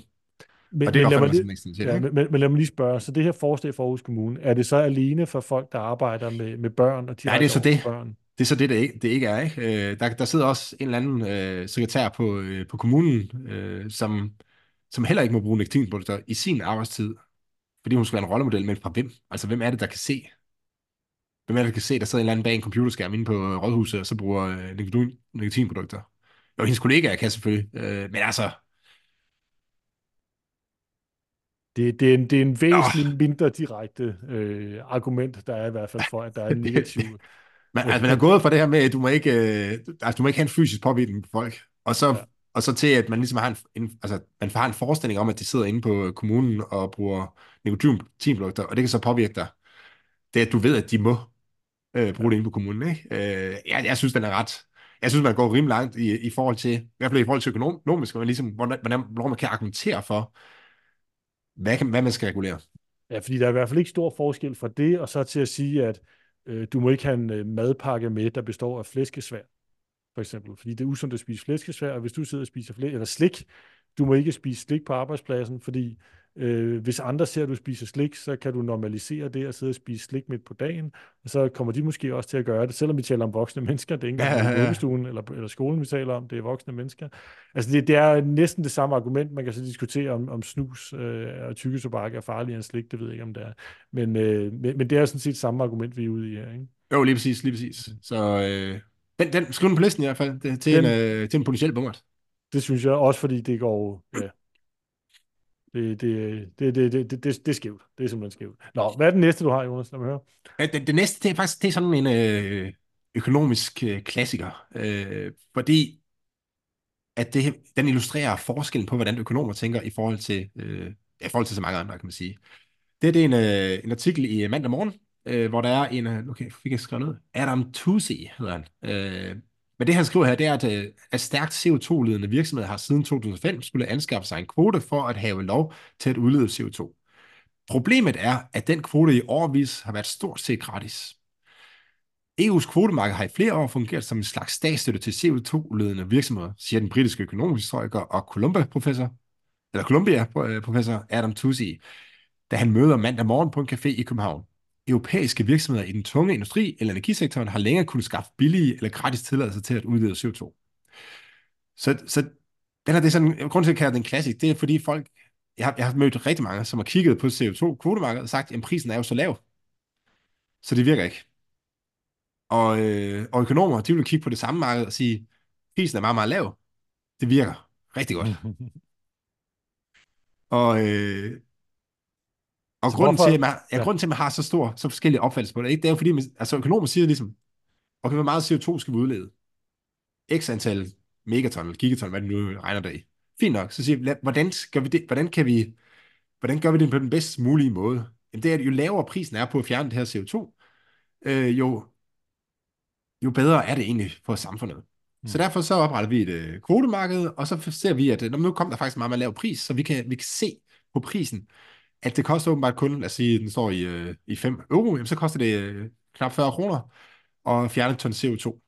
Men, og det er men, lad mig lige, ja, men, men, men lad mig lige spørge, så det her forslag for Aarhus Kommune, er det så alene for folk, der arbejder med, med børn? Og Nej, det er så det. Børn? Det er så det, det ikke, det ikke er. Ikke? Øh, der, der sidder også en eller anden øh, sekretær på, øh, på kommunen, øh, som, som heller ikke må bruge nikotinprodukter i sin arbejdstid, fordi hun skal være en rollemodel, men fra hvem? Altså, hvem er det, der kan se? Hvem er det, der kan se, der sidder en eller anden bag en computerskærm inde på rådhuset, og så bruger øh, nikotin, nikotinprodukter? Jo, hendes kollegaer kan selvfølgelig, øh, men altså, Det, det, er en, det er en væsentlig mindre direkte øh, argument, der er i hvert fald for, at der er en negativ... man, altså, man er gået fra det her med, at du må ikke, øh, altså, du må ikke have en fysisk påvirkning på folk, og så, Ja og så til, at man ligesom har en, en, altså, man har en forestilling om, at de sidder inde på øh, kommunen og bruger nikotinprodukter, og det kan så påvirke dig. Det er, at du ved, at de må øh, bruge det inde på kommunen, ikke? Øh, jeg, jeg synes, den er ret... Jeg synes, man går rimelig langt i, i forhold til, i hvert fald i forhold til økonomisk, man ligesom, hvordan, hvordan, hvor man kan argumentere for, hvad, kan, hvad man skal regulere. Ja, fordi der er i hvert fald ikke stor forskel fra det, og så til at sige, at øh, du må ikke have en øh, madpakke med, der består af flæskesvær, for eksempel. Fordi det er usundt at spise flæskesvær, og hvis du sidder og spiser flæ- eller slik, du må ikke spise slik på arbejdspladsen, fordi Øh, hvis andre ser, at du spiser slik, så kan du normalisere det og sidde og spise slik midt på dagen, og så kommer de måske også til at gøre det, selvom vi taler om voksne mennesker. Det er ikke engang ja, ja, ja. eller, eller skolen, vi taler om, det er voksne mennesker. Altså det, det er næsten det samme argument, man kan så diskutere om, om snus øh, og tykketobak er farligere end slik, det ved jeg ikke, om det er. Men, øh, men, men det er sådan set samme argument, vi er ude i her, ikke? Jo, lige præcis, lige præcis. Så øh, den, den skriv den på listen i hvert fald, det, til, den, en, øh, til en potentiel bummert. Det synes jeg også, fordi det går... Ja. Det, det, det, det, det, det, det, er skævt. Det er simpelthen skævt. Nå, hvad er det næste, du har, Jonas? Lad mig høre. Det, det næste, det er faktisk det er sådan en øh, økonomisk øh, klassiker. Øh, fordi at det, den illustrerer forskellen på, hvordan økonomer tænker i forhold til, øh, ja, i forhold til så mange andre, kan man sige. Det, det er en, øh, en artikel i øh, mandag morgen, øh, hvor der er en, øh, okay, fik jeg skrevet noget, Adam Tusi hedder han. Øh, men det han skriver her, det er, at, øh, at stærkt CO2-ledende virksomheder har siden 2005 skulle anskaffe sig en kvote for at have lov til at udlede CO2. Problemet er, at den kvote i årvis har været stort set gratis. EU's kvotemarked har i flere år fungeret som en slags statsstøtte til CO2-ledende virksomheder, siger den britiske økonomihistoriker og Columbia-professor, eller Columbia-professor Adam Tusi, da han møder mandag morgen på en café i København europæiske virksomheder i den tunge industri eller energisektoren har længere kunnet skaffe billige eller gratis tilladelser til at udlede CO2. Så, så den her, det er sådan, grund til at kalde den klassik, det er fordi folk, jeg har, jeg har mødt rigtig mange, som har kigget på CO2-kvotemarkedet og sagt, at prisen er jo så lav, så det virker ikke. Og, øh, og økonomer, de vil kigge på det samme marked og sige, prisen er meget, meget lav. Det virker rigtig godt. og, øh, og grunden, hvorfor? til, at man, ja, ja. grunden til, at man har så stor, så forskellige opfattelser på det, ikke? det er jo fordi, man, altså økonomer siger ligesom, okay, hvor meget CO2 skal vi udlede? X antal megaton eller gigaton, hvad det nu regner der i. Fint nok, så siger vi, hvordan, skal vi det, hvordan, kan vi, hvordan gør vi det på den bedst mulige måde? Jamen det er, at jo lavere prisen er på at fjerne det her CO2, øh, jo, jo bedre er det egentlig for samfundet. Mm. Så derfor så opretter vi et øh, kvotemarked, og så ser vi, at øh, nu kommer der faktisk meget, meget lav pris, så vi kan, vi kan se på prisen, at det koster åbenbart kun, lad os sige, den står i, øh, i 5 euro, jamen, så koster det øh, knap 40 kroner at fjerne et ton CO2.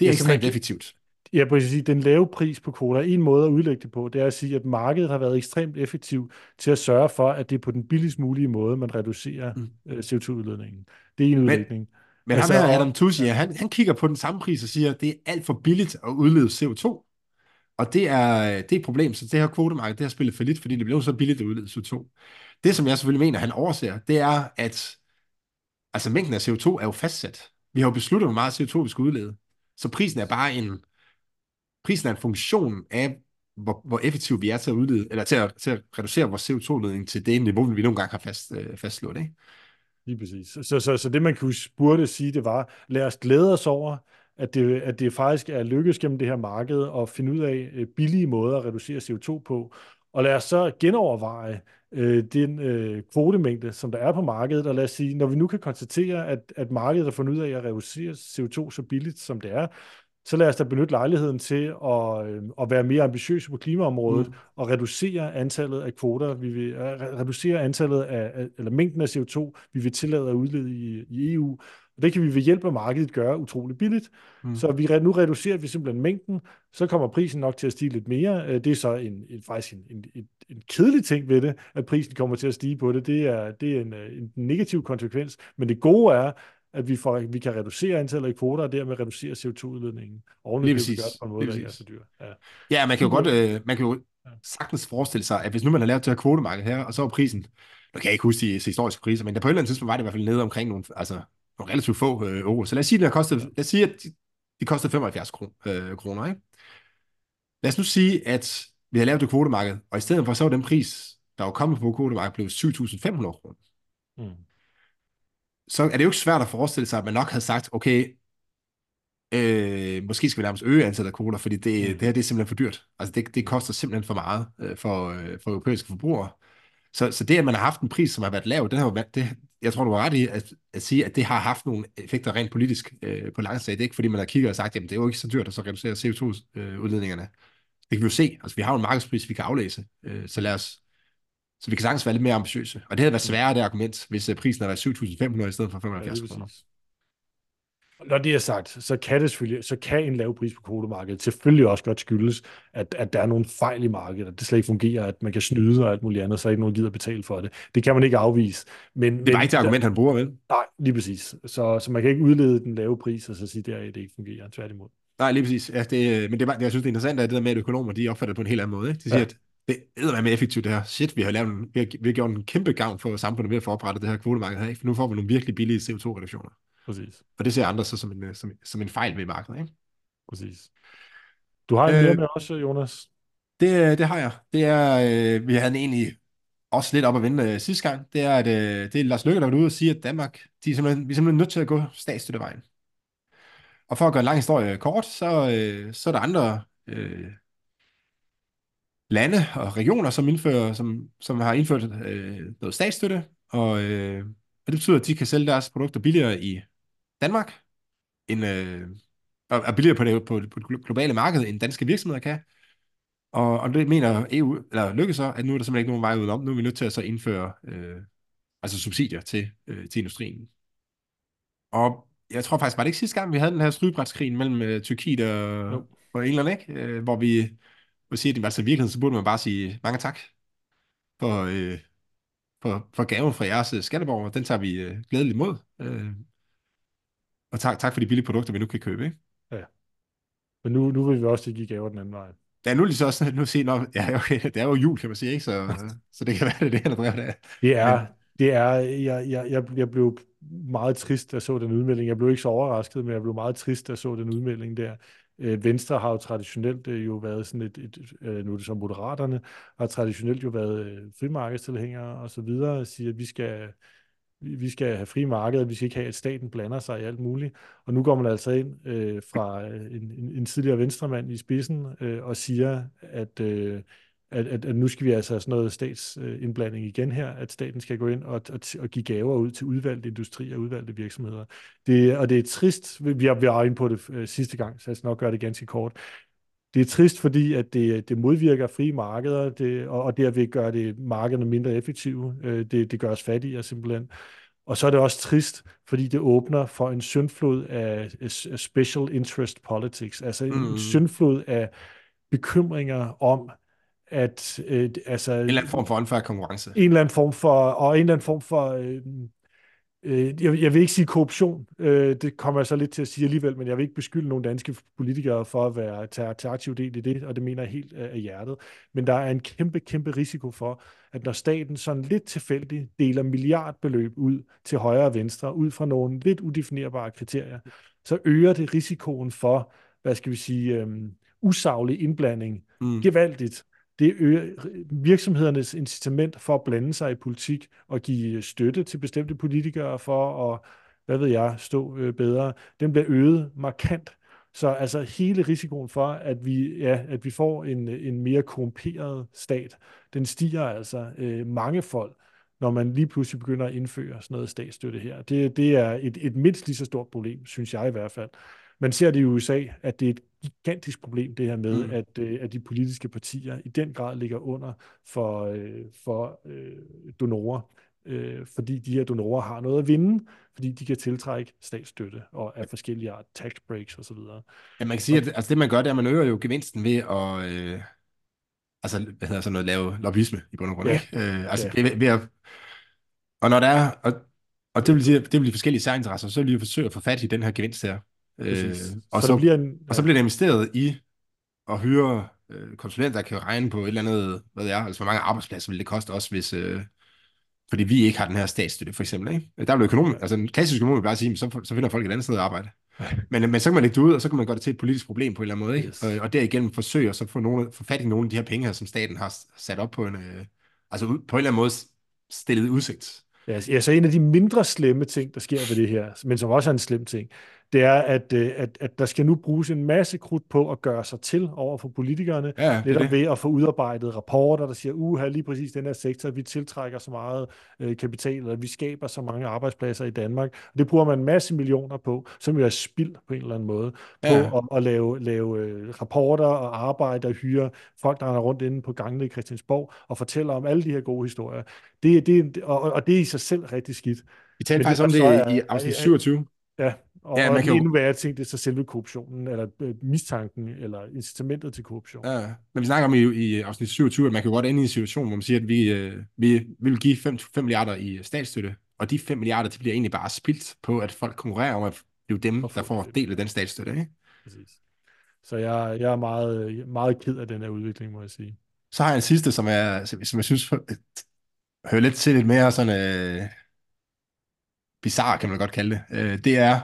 Det er ja, ekstremt effektivt. Ja, præcis. Den lave pris på kvoter, en måde at udlægge det på, det er at sige, at markedet har været ekstremt effektivt til at sørge for, at det er på den billigst mulige måde, man reducerer mm. Øh, CO2-udledningen. Det er en udlægning. Men altså, ham her, Adam Tusi, ja. han, han kigger på den samme pris og siger, at det er alt for billigt at udlede CO2. Og det er, det er et problem, så det her kvotemarked, det har spillet for lidt, fordi det blev så billigt at udlede CO2. Det, som jeg selvfølgelig mener, han overser, det er, at altså, mængden af CO2 er jo fastsat. Vi har jo besluttet, hvor meget CO2 vi skal udlede. Så prisen er bare en, prisen er en funktion af, hvor, hvor effektiv vi er til at udlede, eller til at, til at reducere vores CO2-udledning til det niveau, vi nogle gange har fast, øh, fastslået. Ikke? Lige præcis. Så, så, så det, man kunne burde sige, det var, lad os glæde os over, at det, at det faktisk er lykkedes gennem det her marked at finde ud af øh, billige måder at reducere CO2 på. Og lad os så genoverveje øh, den øh, kvotemængde, som der er på markedet, og lad os sige, når vi nu kan konstatere, at, at markedet har fundet ud af at reducere CO2 så billigt, som det er, så lad os da benytte lejligheden til at, øh, at være mere ambitiøse på klimaområdet mm. og reducere antallet af kvoter, vi vil uh, reducere antallet af, eller mængden af CO2, vi vil tillade at udlede i, i EU, og det kan vi ved hjælp af markedet gøre utrolig billigt. Mm. Så vi, nu reducerer vi simpelthen mængden, så kommer prisen nok til at stige lidt mere. Øh, det er så en, en, faktisk en, en, en, en kedelig ting ved det, at prisen kommer til at stige på det. Det er, det er en, en negativ konsekvens. Men det gode er, at vi, får, vi kan reducere antallet af kvoter, og dermed reducere CO2-udledningen. Og Lige præcis. på en måde, der ikke er så dyr. Ja, ja man kan jo godt, øh, man kan jo sagtens forestille sig, at hvis nu man har lavet det her kvotemarked her, og så er prisen, nu kan jeg ikke huske de historiske priser, men der på et eller andet tidspunkt var det i hvert fald nede omkring nogle, altså nogle relativt få øh, euro. Så lad os sige, at, det kostet, lad os sige, at de, de kostede 75 kron, øh, kroner. Ikke? Lad os nu sige, at vi har lavet det kvotemarked, og i stedet for så var den pris, der var kommet på kvotemarkedet, blev 7.500 kroner. Mm. Så er det jo ikke svært at forestille sig, at man nok havde sagt, okay, øh, måske skal vi nærmest øge antallet af kvoter, fordi det, mm. det her det er simpelthen for dyrt. Altså det, det koster simpelthen for meget øh, for, øh, for europæiske forbrugere. Så, så det, at man har haft en pris, som har været lav, den har det, jeg tror, du var ret i at, at sige, at det har haft nogle effekter rent politisk øh, på lang sigt. Det er ikke, fordi man har kigget og sagt, at det er jo ikke så dyrt at så reducere CO2-udledningerne. Øh, det kan vi jo se. Altså, vi har jo en markedspris, vi kan aflæse. Øh, så lad os så vi kan sagtens være lidt mere ambitiøse. Og det havde været sværere, det argument, hvis øh, prisen havde været 7.500 i stedet for 75 kroner. Når det er sagt, så kan det selvfølgelig, så kan en lav pris på kvotemarkedet selvfølgelig også godt skyldes, at, at der er nogle fejl i markedet, at det slet ikke fungerer, at man kan snyde og alt muligt andet, så er ikke nogen gider betale for det. Det kan man ikke afvise. Men, Det var ikke det argument, han bruger, vel? Nej, lige præcis. Så, så man kan ikke udlede den lave pris og så sige, at det ikke fungerer, tværtimod. Nej, lige præcis. Ja, det, men det, jeg synes, det er interessant, at det der med, at økonomer, de opfatter det på en helt anden måde. Ikke? De siger, Ja. at det er mere effektivt det her. Shit, vi har, lavet en, vi har, vi har gjort en kæmpe gavn for samfundet ved at få oprettet det her kvotemarked her, ikke? for nu får vi nogle virkelig billige CO2-reduktioner. Præcis. Og det ser andre så som en, øh, som, som en fejl ved markedet. Ikke? Præcis. Du har en Øh, med også, Jonas. Det, øh, det har jeg. Det er, øh, vi havde den egentlig også lidt op at vende øh, sidste gang. Det er, at øh, det er Lars Løkke, der var ude og sige, at Danmark, de er simpelthen, vi er simpelthen nødt til at gå statsstøttevejen. Og for at gøre en lang historie kort, så, øh, så er der andre øh, lande og regioner, som, indfører, som, som har indført øh, noget statsstøtte, og, øh, og det betyder, at de kan sælge deres produkter billigere i Danmark, end, øh, og er billigere på det, på, på det globale marked, end danske virksomheder kan. Og, og det mener EU, eller lykkes så, at nu er der simpelthen ikke nogen vej udenom. Nu er vi nødt til at så indføre øh, altså subsidier til, øh, til industrien. Og jeg tror faktisk, var det ikke sidste gang, vi havde den her strygebrætskrig mellem øh, Tyrkiet og, Jo. og England, ikke? Øh, hvor vi hvor siger, at altså, i virkeligheden, så burde man bare sige mange tak for, øh, for, for gaven fra jeres øh, skatteborgere. Den tager vi øh, glædeligt imod. Øh, og tak, tak for de billige produkter, vi nu kan købe. Ikke? Men nu, nu vil vi også give gaver den anden vej. Ja, nu er de så også nu sige, nå, ja, okay, det er jo jul, kan man sige, ikke? Så, så det kan være, det er det, han drevet af. Det er, det er jeg, jeg, jeg, jeg blev meget trist, da jeg så den udmelding. Jeg blev ikke så overrasket, men jeg blev meget trist, da jeg så den udmelding der. Øh, Venstre har jo traditionelt øh, jo været sådan et, et øh, nu er det så Moderaterne, har traditionelt jo været øh, frimarkedstilhængere og så videre, og siger, at vi skal, vi vi skal have fri marked, vi skal ikke have, at staten blander sig i alt muligt. Og nu går man altså ind øh, fra øh, en, en, en tidligere venstremand i spidsen øh, og siger, at, øh, at, at, at nu skal vi altså have sådan noget statsindblanding igen her, at staten skal gå ind og, og, og give gaver ud til udvalgte industrier og udvalgte virksomheder. Det, og det er trist, vi har, vi har inde på det øh, sidste gang, så jeg skal nok gøre det ganske kort. Det er trist, fordi at det, det modvirker frie markeder, det, og, og derved gør det markederne mindre effektive. Øh, det, det gør os fattigere simpelthen. Og så er det også trist, fordi det åbner for en syndflod af, af special interest politics, altså en Mm. syndflod af bekymringer om, at øh, altså, En eller anden form for unfair konkurrence. en eller anden form for, og en eller anden form for, øh, øh, jeg, jeg vil ikke sige korruption, øh, det kommer jeg så lidt til at sige alligevel, men jeg vil ikke beskylde nogle danske politikere for at være tage, tage aktiv del i det, og det mener jeg helt af hjertet. Men der er en kæmpe, kæmpe risiko for, at når staten sådan lidt tilfældigt deler milliardbeløb ud til højre og venstre, ud fra nogle lidt udefinerbare kriterier, så øger det risikoen for, hvad skal vi sige, øhm, usaglig indblanding Mm. gevaldigt. Det øger virksomhedernes incitament for at blande sig i politik og give støtte til bestemte politikere for at, hvad ved jeg, stå øh, bedre. Den bliver øget markant. Så altså hele risikoen for, at vi, ja, at vi får en, en mere korrumperet stat, den stiger altså øh, mangefold, når man lige pludselig begynder at indføre sådan noget statsstøtte her. Det, det er et, et mindst lige så stort problem, synes jeg i hvert fald. Man ser det i USA, at det er et gigantisk problem, det her med, Mm. at, øh, at de politiske partier i den grad ligger under for, øh, for øh, donorer, øh, fordi de her donorer har noget at vinde, fordi de kan tiltrække statsstøtte og af forskellige art, tax breaks osv. Ja, man kan sige, at altså, det man gør, det er, at man øger jo gevinsten ved at, øh, altså, hvad hedder sådan noget, lave lobbyisme i bund og grund, Ja. ikke? Øh, altså, Ja. ved, ved at, og når der er, og, og det vil sige, det vil de forskellige særinteresser, så vil de forsøge at få fat i den her gevinst her. Øh, og, så, så, bliver en, og så bliver det investeret i at hyre øh, konsulenter, der kan regne på et eller andet, hvad det er, altså hvor mange arbejdspladser vil det koste os, hvis, øh, fordi vi ikke har den her statsstøtte, for eksempel. Ikke? Der vil økonom, altså en klassisk økonom vil bare sige, så, så finder folk et andet sted at arbejde. Men, men så kan man lægge det ud, og så kan man gøre det til et politisk problem på en eller anden måde, ikke? Yes. Og, og derigennem forsøge at så få, nogle, få fat i nogle af de her penge her, som staten har sat op på en, øh, altså på en eller anden måde stillet udsigt. Ja, ja, så en af de mindre slemme ting, der sker ved det her, men som også er en slem ting, det er, at, øh, at, at der skal nu bruges en masse krudt på at gøre sig til over for politikerne, Ja, netop det. ved at få udarbejdet rapporter, der siger, uha, lige præcis den her sektor, vi tiltrækker så meget øh, kapital, eller vi skaber så mange arbejdspladser i Danmark. Og det bruger man en masse millioner på, som jo er spild på en eller anden måde, på Ja. at, at lave, lave øh, rapporter og arbejde og hyre folk, der er rundt inde på gangene i Christiansborg, og fortæller om alle de her gode historier. Det, det, og, og det er i sig selv rigtig skidt. Vi talte faktisk om det er- i afsnit er- er- 27. Ja, og, Ja, man kan jo- endnu værre ting, det er så selve korruptionen, eller øh, mistanken, eller incitamentet til korruption. Ja. Men vi snakker om i, i afsnit 27, at man kan godt ende i en situation, hvor man siger, at vi, øh, vi, vi vil give 5, 5 milliarder i statsstøtte, og de 5 milliarder, de bliver egentlig bare spildt på, at folk konkurrerer om, at det er jo dem, der får del af den statsstøtte. Ikke? Præcis. Så jeg, jeg er meget, meget ked af den her udvikling, må jeg sige. Så har jeg en sidste, som, er, som jeg synes øh, hører lidt til lidt mere sådan øh, bizarre, kan man godt kalde det. Øh, det er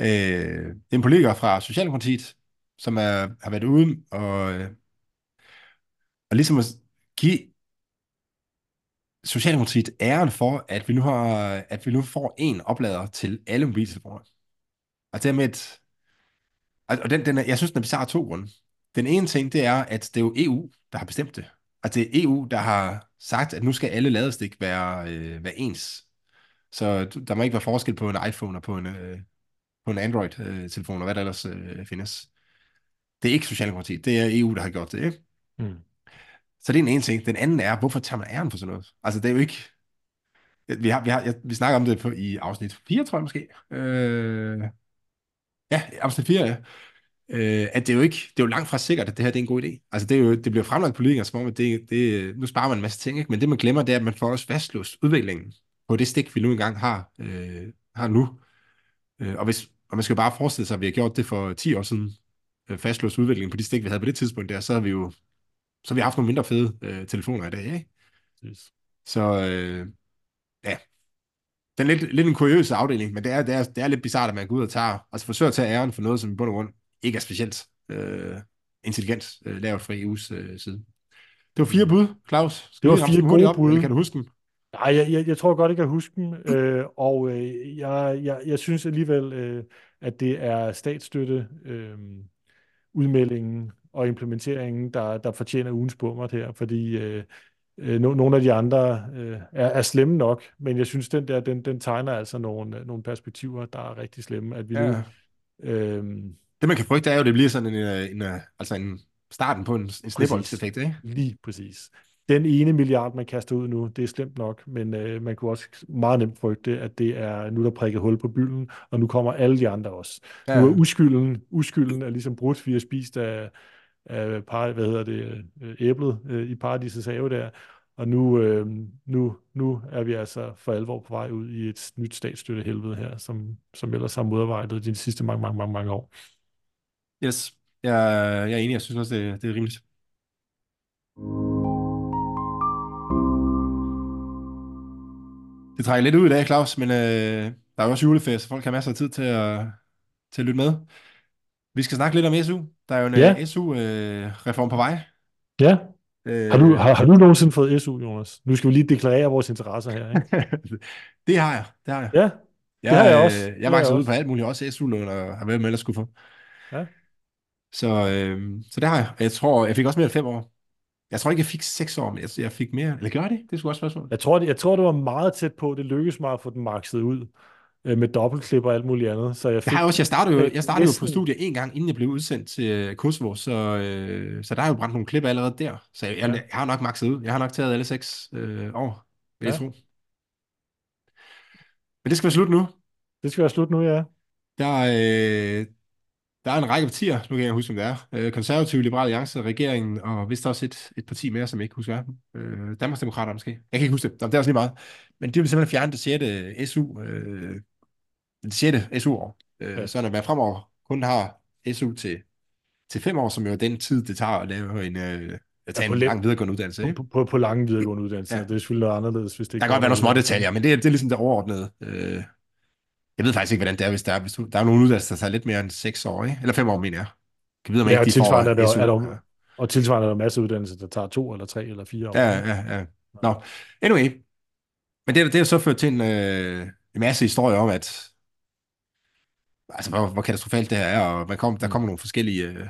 øh, en politiker fra Socialdemokratiet, som er, har været ude og, øh, og ligesom at give Socialdemokratiet æren for, at vi nu, har, at vi nu får en oplader til alle mobiltelefoner. Og dermed, et- og den, den er, jeg synes, den er bizarre af to grunde. Den ene ting, det er, at det er jo EU, der har bestemt det. Og det er EU, der har sagt, at nu skal alle ladestik være, øh, være ens. Så der må ikke være forskel på en iPhone og på en, øh, på en Android-telefon, og hvad der ellers øh, findes. Det er ikke Socialdemokratiet, det er EU, der har gjort det, ikke? Mm. Så det er den ene ting. Den anden er, hvorfor tager man æren for sådan noget? Altså, det er jo ikke... Vi, har, vi, har, jeg, vi snakker om det på, i afsnit 4, tror jeg måske. Øh, ja, afsnit 4, ja. Øh, at det er jo ikke, det er jo langt fra sikkert, at det her det er en god idé. Altså, det, er jo, det bliver fremlagt politikere, som om, at det, det, nu sparer man en masse ting, ikke? men det man glemmer, det er, at man får også fastlåst udviklingen på det stik, vi nu engang har, øh, har nu. Øh, og, hvis, og man skal jo bare forestille sig, at vi har gjort det for 10 år siden, øh, fastlåst udviklingen på de stik, vi havde på det tidspunkt der, så har vi jo så har vi haft nogle mindre fede øh, telefoner i dag, ikke? Præcis. Så øh, ja, den er lidt, lidt en kuriøs afdeling, men det er, det, er, det er lidt bizart, at man går ud og tager, altså forsøger at tage æren for noget, som i bund og grund ikke er specielt øh, intelligent øh, lavet fra EU's øh, side. Det var fire bud, Claus. Skal Det var fire gode op, bud. Eller kan du huske dem? Nej, jeg, jeg, jeg tror godt, jeg kan huske dem, øh, og øh, jeg, jeg, jeg synes alligevel, øh, at det er statsstøtte, øh, udmeldingen og implementeringen, der, der fortjener ugens bummer her, fordi øh, øh, no, nogle af de andre øh, er, er slemme nok, men jeg synes, den der, den, den tegner altså nogle, nogle perspektiver, der er rigtig slemme, at vi nu... Ja. Øh, Det man kan frygte er jo, at det bliver sådan en, øh, en, øh, altså en starten på en, en snibboldseffekt, ikke? Lige præcis. Den ene milliard, man kaster ud nu, det er slemt nok, men øh, man kunne også meget nemt frygte, at det er nu, der prikket hul på bylden, og nu kommer alle de andre også. Ja. Nu er uskylden, uskylden er ligesom brudt, vi har spist af, af par, hvad hedder det, øh, æblet øh, i paradisets have der, og nu, øh, nu, nu er vi altså for alvor på vej ud i et nyt statsstøttehelvede her, som, som ellers har modarbejdet de sidste mange, mange, mange, mange år. Yes. Jeg, jeg er enig, jeg synes også, det, det er rimeligt. Det trækker lidt ud i dag, Claus, men øh, der er jo også juleferie, så folk har masser af tid til at, til at lytte med. Vi skal snakke lidt om SU. Der er jo en Ja. SU-reform på vej. Ja, Øh, har du, har, har du nogensinde fået SU, Jonas? Nu skal vi lige deklarere vores interesser her, ikke? det har jeg, det har jeg. Ja, Jeg, har jeg øh, også. Det Jeg makser ud på alt muligt, også SU-lån, og har været med, ellers skulle få. Ja. Så, øh, så det har jeg. Jeg tror, jeg fik også mere end fem år. Jeg tror ikke, jeg fik seks år, men jeg, jeg fik mere. Eller jeg det? Det skulle også spørgsmål. Jeg tror, det, jeg tror, det var meget tæt på. Det lykkedes mig at få den makset ud øh, med dobbeltklip og alt muligt andet. Så jeg Jeg fik, har også, jeg startede jo, øh, jeg startede jo på studiet en gang, inden jeg blev udsendt til øh, Kosovo, så, øh, så der er jo brændt nogle klip allerede der. Så jeg, jeg, Ja. jeg har nok makset ud. Jeg har nok taget alle seks øh, år, vil jeg Ja. tro. Men det skal være slut nu. det skal være slut nu, ja. Der, øh, der er en række partier, nu kan jeg ikke huske, hvem det er. Øh, Konservative, Liberale Alliance, regeringen, og vist også et, et parti mere, som jeg ikke husker. Øh, Danmarksdemokraterne måske. Jeg kan ikke huske det. Det er også lige meget. Men de vil simpelthen fjerne det 6. SU, øh, det 6. SU-år. Øh, Ja. Sådan at man fremover kun har SU til, til fem år, som jo er den tid, det tager at lave en, øh, at tage på en lang videregående uddannelse. Ikke? På, på, på lange videregående uddannelser. Ja. Ja. Det er selvfølgelig noget anderledes, hvis det Der ikke kan godt være nogle små detaljer, men det, er- det er ligesom det overordnede. Øh, jeg ved faktisk ikke, hvordan det er, hvis der er, hvis du, der er nogle uddannelser, der tager lidt mere end seks år, ikke? eller fem år, mener jeg. Kan vide, om Ja, ikke og de får tilsvarende er der, er der, og tilsvarende er der masser af uddannelser, der tager to eller tre eller fire år. Ja, ja, ja. Nå, anyway. Men det, det har så ført til en, øh, en masse historier om, at altså, hvor, hvor katastrofalt det her er, og man kom, der kommer nogle forskellige øh,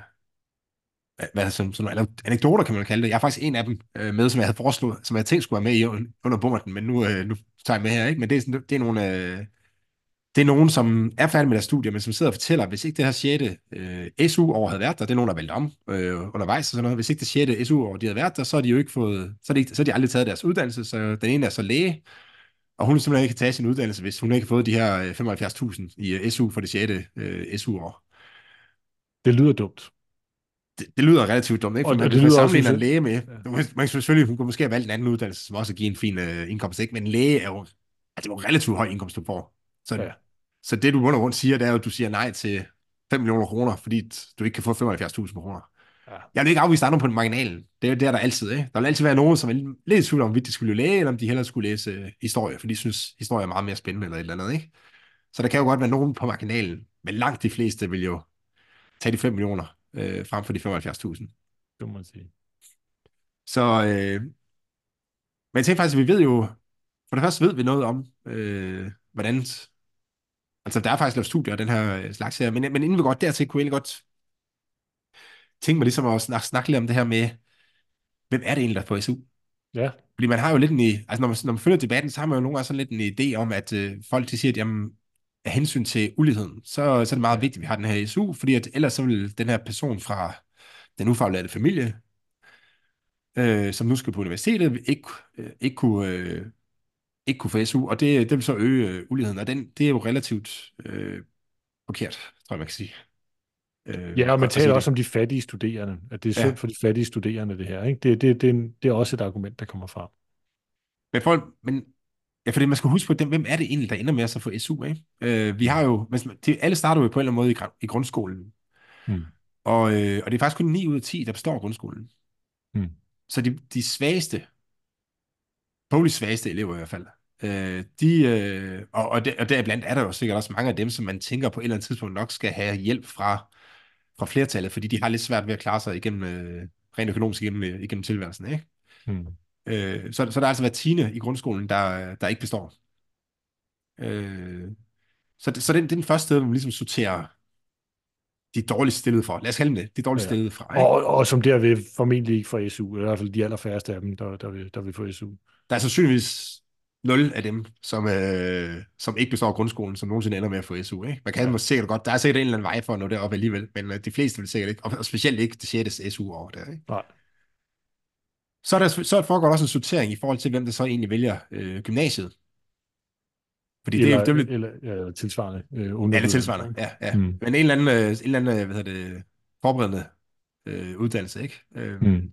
hvad- sådan, sådan nogle anekdoter, kan man kalde det. Jeg har faktisk en af dem øh, med, som jeg havde foreslået, som jeg tænkt skulle være med i un- under bummerten, men nu, øh, nu tager jeg med her, ikke? Men det er, sådan, det er nogle... Øh, det er nogen, som er færdige med deres studier, men som sidder og fortæller, hvis ikke det her 6. Øh, SU-år havde været der, det er nogen, der har valgt om øh, undervejs og sådan noget, hvis ikke det 6. SU-år de havde været der, så har de jo ikke fået, så har de, så har de aldrig taget deres uddannelse, så den ene er så læge, Og hun simpelthen ikke kan tage sin uddannelse, hvis hun ikke har fået de her øh, 75.000 i øh, SU for det 6. Øh, SU-år. Det lyder dumt. Det, det lyder relativt dumt, ikke? For Og man, det lyder sammenligner en læge med. Ja. Man kan selvfølgelig, hun kunne måske have valgt en anden uddannelse, som også giver en fin øh, indkomst, ikke? Men en læge er jo, altså, det er jo relativt høj indkomst, du får. Så, Ja. Så det, du under rundt siger, det er jo, at du siger nej til 5 millioner kroner, fordi du ikke kan få 75.000 kroner. Ja. Jeg vil ikke afvise, der nogen på marginalen. Det er, det er der altid. Ikke? Der vil altid være nogen, som er lidt i tvivl om, hvorvidt de skulle læge, eller om de hellere skulle læse øh, historie, fordi de synes, historie er meget mere spændende eller et eller andet. Ikke? Så der kan jo godt være nogen på marginalen, men langt de fleste vil jo tage de 5 millioner øh, frem for de 75.000. Det må man sige. Så, øh, men jeg tænker faktisk, at vi ved jo, for det første ved vi noget om, øh, hvordan, altså der er faktisk lavet studier af den her øh, slags her, men, men inden vi går dertil, kunne jeg godt tænke mig ligesom at snakke, snakke lidt om det her med, hvem er det egentlig, der får SU? Ja, Fordi man har jo lidt en, altså når man, når man følger debatten, så har man jo nogle gange sådan lidt en idé om, at øh, folk de siger, at jamen, af hensyn til uligheden, så, så er det meget vigtigt, at vi har den her SU, fordi at ellers så vil den her person fra den ufaglærte familie, øh, som nu skal på universitetet, ikke, øh, ikke, kunne, øh, ikke kunne få SU, og det, det vil så øge øh, uligheden, og den, det er jo relativt øh, forkert, tror jeg, man kan sige. Øh, ja og man taler det. også om de fattige studerende, at det er Ja. synd for de fattige studerende, det her. Ikke? Det, det, det, er det er også et argument, der kommer frem. Men, folk, men ja, fordi man skal huske på, dem, hvem er det egentlig, der ender med at så få SU, ikke? Øh, vi har jo, hvis man, det, alle starter jo på en eller anden måde i, i grundskolen, Mm. og, øh, og det er faktisk kun 9 ud af 10, der består grundskolen. Mm. Så de, de svageste, bogligt svageste elever i hvert fald, øh, de, øh, og, og, der, og deriblandt er der jo sikkert også mange af dem, som man tænker på et eller andet tidspunkt nok skal have hjælp fra, fra flertallet, fordi de har lidt svært ved at klare sig igennem, øh, rent økonomisk igennem, øh, igennem tilværelsen, ikke? Mm. Øh, så, så der er altså hver tiende i grundskolen, der, der ikke består. Øh, så det, så det, det er den første sted, hvor man ligesom sorterer de dårligt stillede for. Lad os kalde dem det. De dårligt Ja. stillede fra. Ikke? Og, og som derved formentlig ikke får SU, i hvert fald de allerfærreste af dem, der, der, vil, der vil få SU. Der er sandsynligvis nul af dem, som, øh, som ikke består grundskolen, som nogensinde ender med at få SU. Ikke? Man kan Ja. sikkert godt, der er sikkert en eller anden vej for at nå derop alligevel, men øh, de fleste vil sikkert ikke, og specielt ikke det 6. SU-år der. Ikke? Nej. Så, er der, så foregår der også en sortering i forhold til, hvem der så egentlig vælger øh, gymnasiet. Fordi Eller, det, det, vil, eller, eller tilsvarende. Øh, Ja, er ungdomsuddannelse, tilsvarende. Ja, ja. Mm. Men en eller anden, øh, en eller anden øh, hvad hedder det, forberedende øh, uddannelse, ikke? Øh, Mm.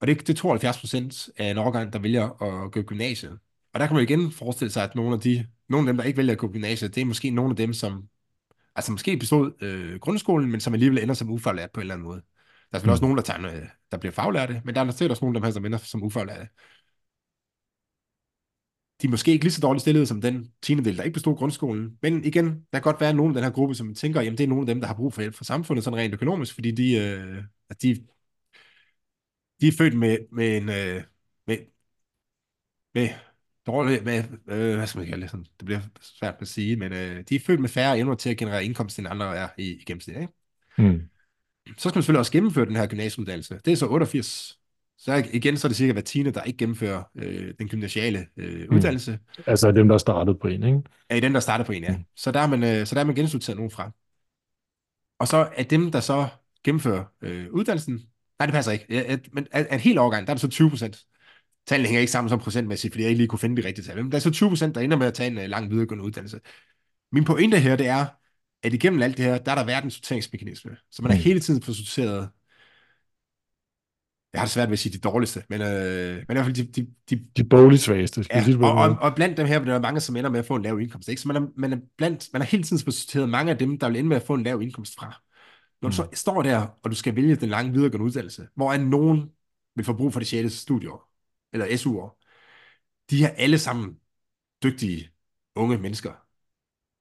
Og det, det er 72 procent af en årgang, der vælger at gå gymnasiet. Og der kan man igen forestille sig, at nogle af, de, nogle af dem, der ikke vælger at gå gymnasiet, det er måske nogle af dem, som altså måske bestod øh, grundskolen, men som alligevel ender som ufaglært på en eller anden måde. Der er selvfølgelig Mm. også nogen, der, tager, øh, der bliver faglærte, men der er sikkert også nogle af dem her, som ender som ufaglærte. De er måske ikke lige så dårligt stillede som den tiendedel, der ikke bestod grundskolen. Men igen, der kan godt være nogen af den her gruppe, som tænker, jamen det er nogle af dem, der har brug for hjælp fra samfundet, sådan rent økonomisk, fordi de, øh, at de, de er født med, med en, øh, med, med dårlig, med, øh, hvad skal man kalde det, sådan, det bliver svært at sige, men øh, de er født med færre evner til at generere indkomst, end andre er i, i gennemsnit, ikke? Mm. Så skal man selvfølgelig også gennemføre den her gymnasieuddannelse. Det er så 88. Så igen, så er det cirka hver tiende, der ikke gennemfører øh, den gymnasiale øh, Mm. uddannelse, Altså dem, der startede på en, ikke? er i den, der starter på en, ja. Mm. Så der er man, øh, så der er man gensorteret nogen fra. Og så er dem, der så gennemfører øh, uddannelsen, nej, det passer ikke, ja, at, men at, at helt overgang, der er det så 20 procent. Tallene hænger ikke sammen som procentmæssigt, fordi jeg ikke lige kunne finde de rigtige tal. Men der er så 20 procent, der ender med at tage en øh, lang videregående uddannelse. Min pointe her, det er, at igennem alt det her, der er der en sorteringsmekanisme. Så man er Mm. hele tiden på sorteret, jeg har det svært ved at sige de dårligste, men, øh, men i hvert fald de, de, de, De bogligt svageste, Ja, og, og, og blandt dem her, der er mange, som ender med at få en lav indkomst. Ikke? Så man er, man, er blandt, man er hele tiden sorteret mange af dem, der vil ende med at få en lav indkomst fra. Når du så står der, og du skal vælge den lange videregående uddannelse, hvor er nogen vil få brug for det 6. studieår, eller SU-år, de er alle sammen dygtige unge mennesker,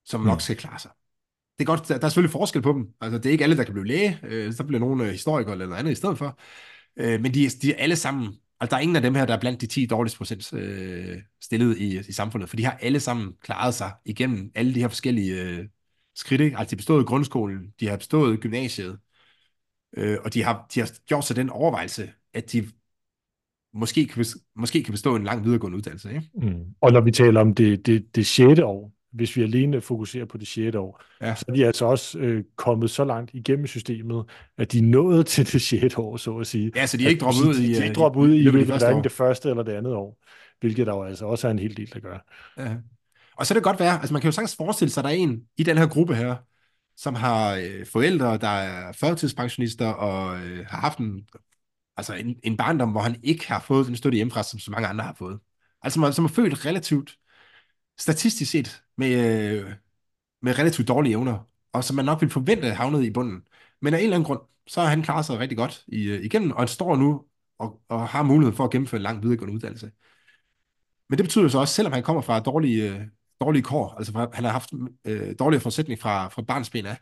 som nok Mm. skal klare sig. Det er godt, der, der er selvfølgelig forskel på dem. Altså, det er ikke alle, der kan blive læge. Øh, så bliver nogle øh, historikere eller noget andet i stedet for. Øh, men de, er- de er alle sammen, altså der er ingen af dem her, der er blandt de 10 dårligste procent øh, stillet i, i samfundet, for de har alle sammen klaret sig igennem alle de her forskellige øh, skridt. Ikke? Altså de har bestået grundskolen, de har bestået gymnasiet, øh, og de har, de har gjort sig den overvejelse, at de måske kan, måske kan bestå en lang videregående uddannelse. Ikke? Mm. Og når vi taler om det, det, det sjette år, hvis vi alene fokuserer på det sjette år, Ja. så er de altså også øh, kommet så langt igennem systemet, at de er nået til det sjette år, så at sige. Ja, så de er ikke droppet ud i... De er øh, ikke droppet ud i første hverken det første eller det andet år. hvilket der jo altså også er en hel del, der gør. Ja. Og så er det godt være, altså man kan jo sagtens forestille sig, at der er en i den her gruppe her, som har øh, forældre, der er førtidspensionister og øh, har haft en, altså en, en barndom, hvor han ikke har fået den støtte hjemmefra, som så mange andre har fået. Altså man, som er født relativt, statistisk set, med, øh, med relativt dårlige evner, og som man nok ville forvente havnet i bunden. Men af en eller anden grund, så har han klaret sig rigtig godt i, øh, igennem, og han står nu og, og har mulighed for at gennemføre en lang videregående uddannelse. Men det betyder så også, selvom han kommer fra dårlige, øh, dårlige kår, altså fra, han har haft øh, dårlige forudsætninger fra, fra barnsben af,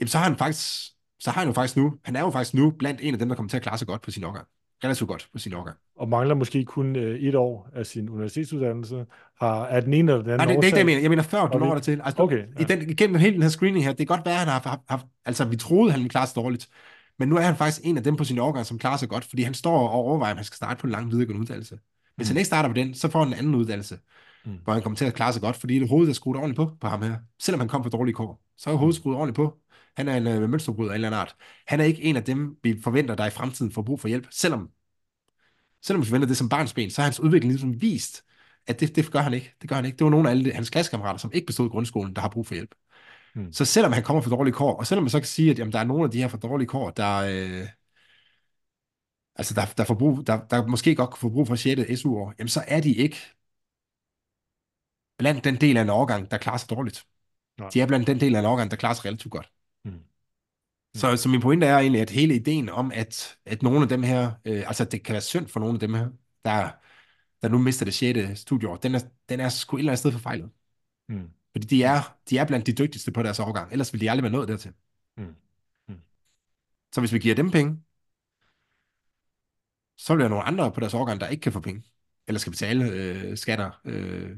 jamen så har han faktisk, så har han jo faktisk nu, han er jo faktisk nu blandt en af dem, der kommer til at klare sig godt på sin årgang. Relativt godt på sin årgang. Og mangler måske kun øh, et år af sin universitetsuddannelse. Har, er den ene eller den anden Nej, det, det er ikke det, jeg mener. Jeg mener før, du når der til. Altså, Okay, i den, igennem hele den her screening her, det kan godt være, at han har haft, haft altså vi troede, han ville klare sig dårligt, men nu er han faktisk en af dem på sin årgang, som klarer sig godt, fordi han står og overvejer, om han skal starte på en lang videregående uddannelse. Hvis han ikke starter på den, så får han en anden uddannelse, Mm. hvor han kommer til at klare sig godt, fordi det hovedet er skruet ordentligt på, på ham her. Selvom han kom fra dårlige kår, så er hovedet skruet ordentligt på. Han er en øh, mønsterbryder af en eller anden art. Han er ikke en af dem, vi forventer, der i fremtiden får brug for hjælp, selvom selvom vi forventer det som barnsben, så har hans udvikling ligesom vist, at det, det gør han ikke. Det gør han ikke. Det var nogle af alle de, hans klassekammerater, som ikke bestod grundskolen, der har brug for hjælp. Mm. Så selvom han kommer fra dårlige kår, og selvom man så kan sige, at jamen, der er nogle af de her fra dårlige kår, der, øh, altså der, der, får brug, der, der måske godt kunne få brug for 6. SU-år, jamen så er de ikke blandt den del af en årgang, der klarer sig dårligt. Nej. De er blandt den del af en årgang, der klarer sig relativt godt. Så, så min pointe er egentlig, at hele ideen om, at, at nogle af dem her, øh, altså det kan være synd for nogle af dem her, der, der nu mister det 6. studieår, den er, den er sgu et eller andet sted forfejlet. Mm. Fordi de er, de er blandt de dygtigste på deres årgang, ellers ville de aldrig være nået dertil. Mm. Mm. Så hvis vi giver dem penge, så vil der nogle andre på deres årgang, der ikke kan få penge, eller skal betale øh, skatter. Øh.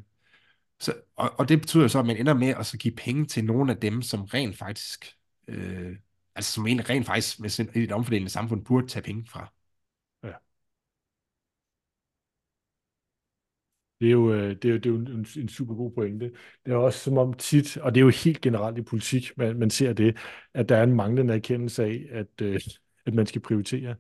Så, og, og det betyder så, at man ender med at så give penge til nogle af dem, som rent faktisk, øh, altså som en rent faktisk med sin, i et omfordelende samfund burde tage penge fra. Ja. Det er jo, øh, det er jo, det er jo en, en super god pointe. Det er også som om tit, og det er jo helt generelt i politik, man, man ser det, at der er en manglende erkendelse af, at, øh, at man skal prioritere.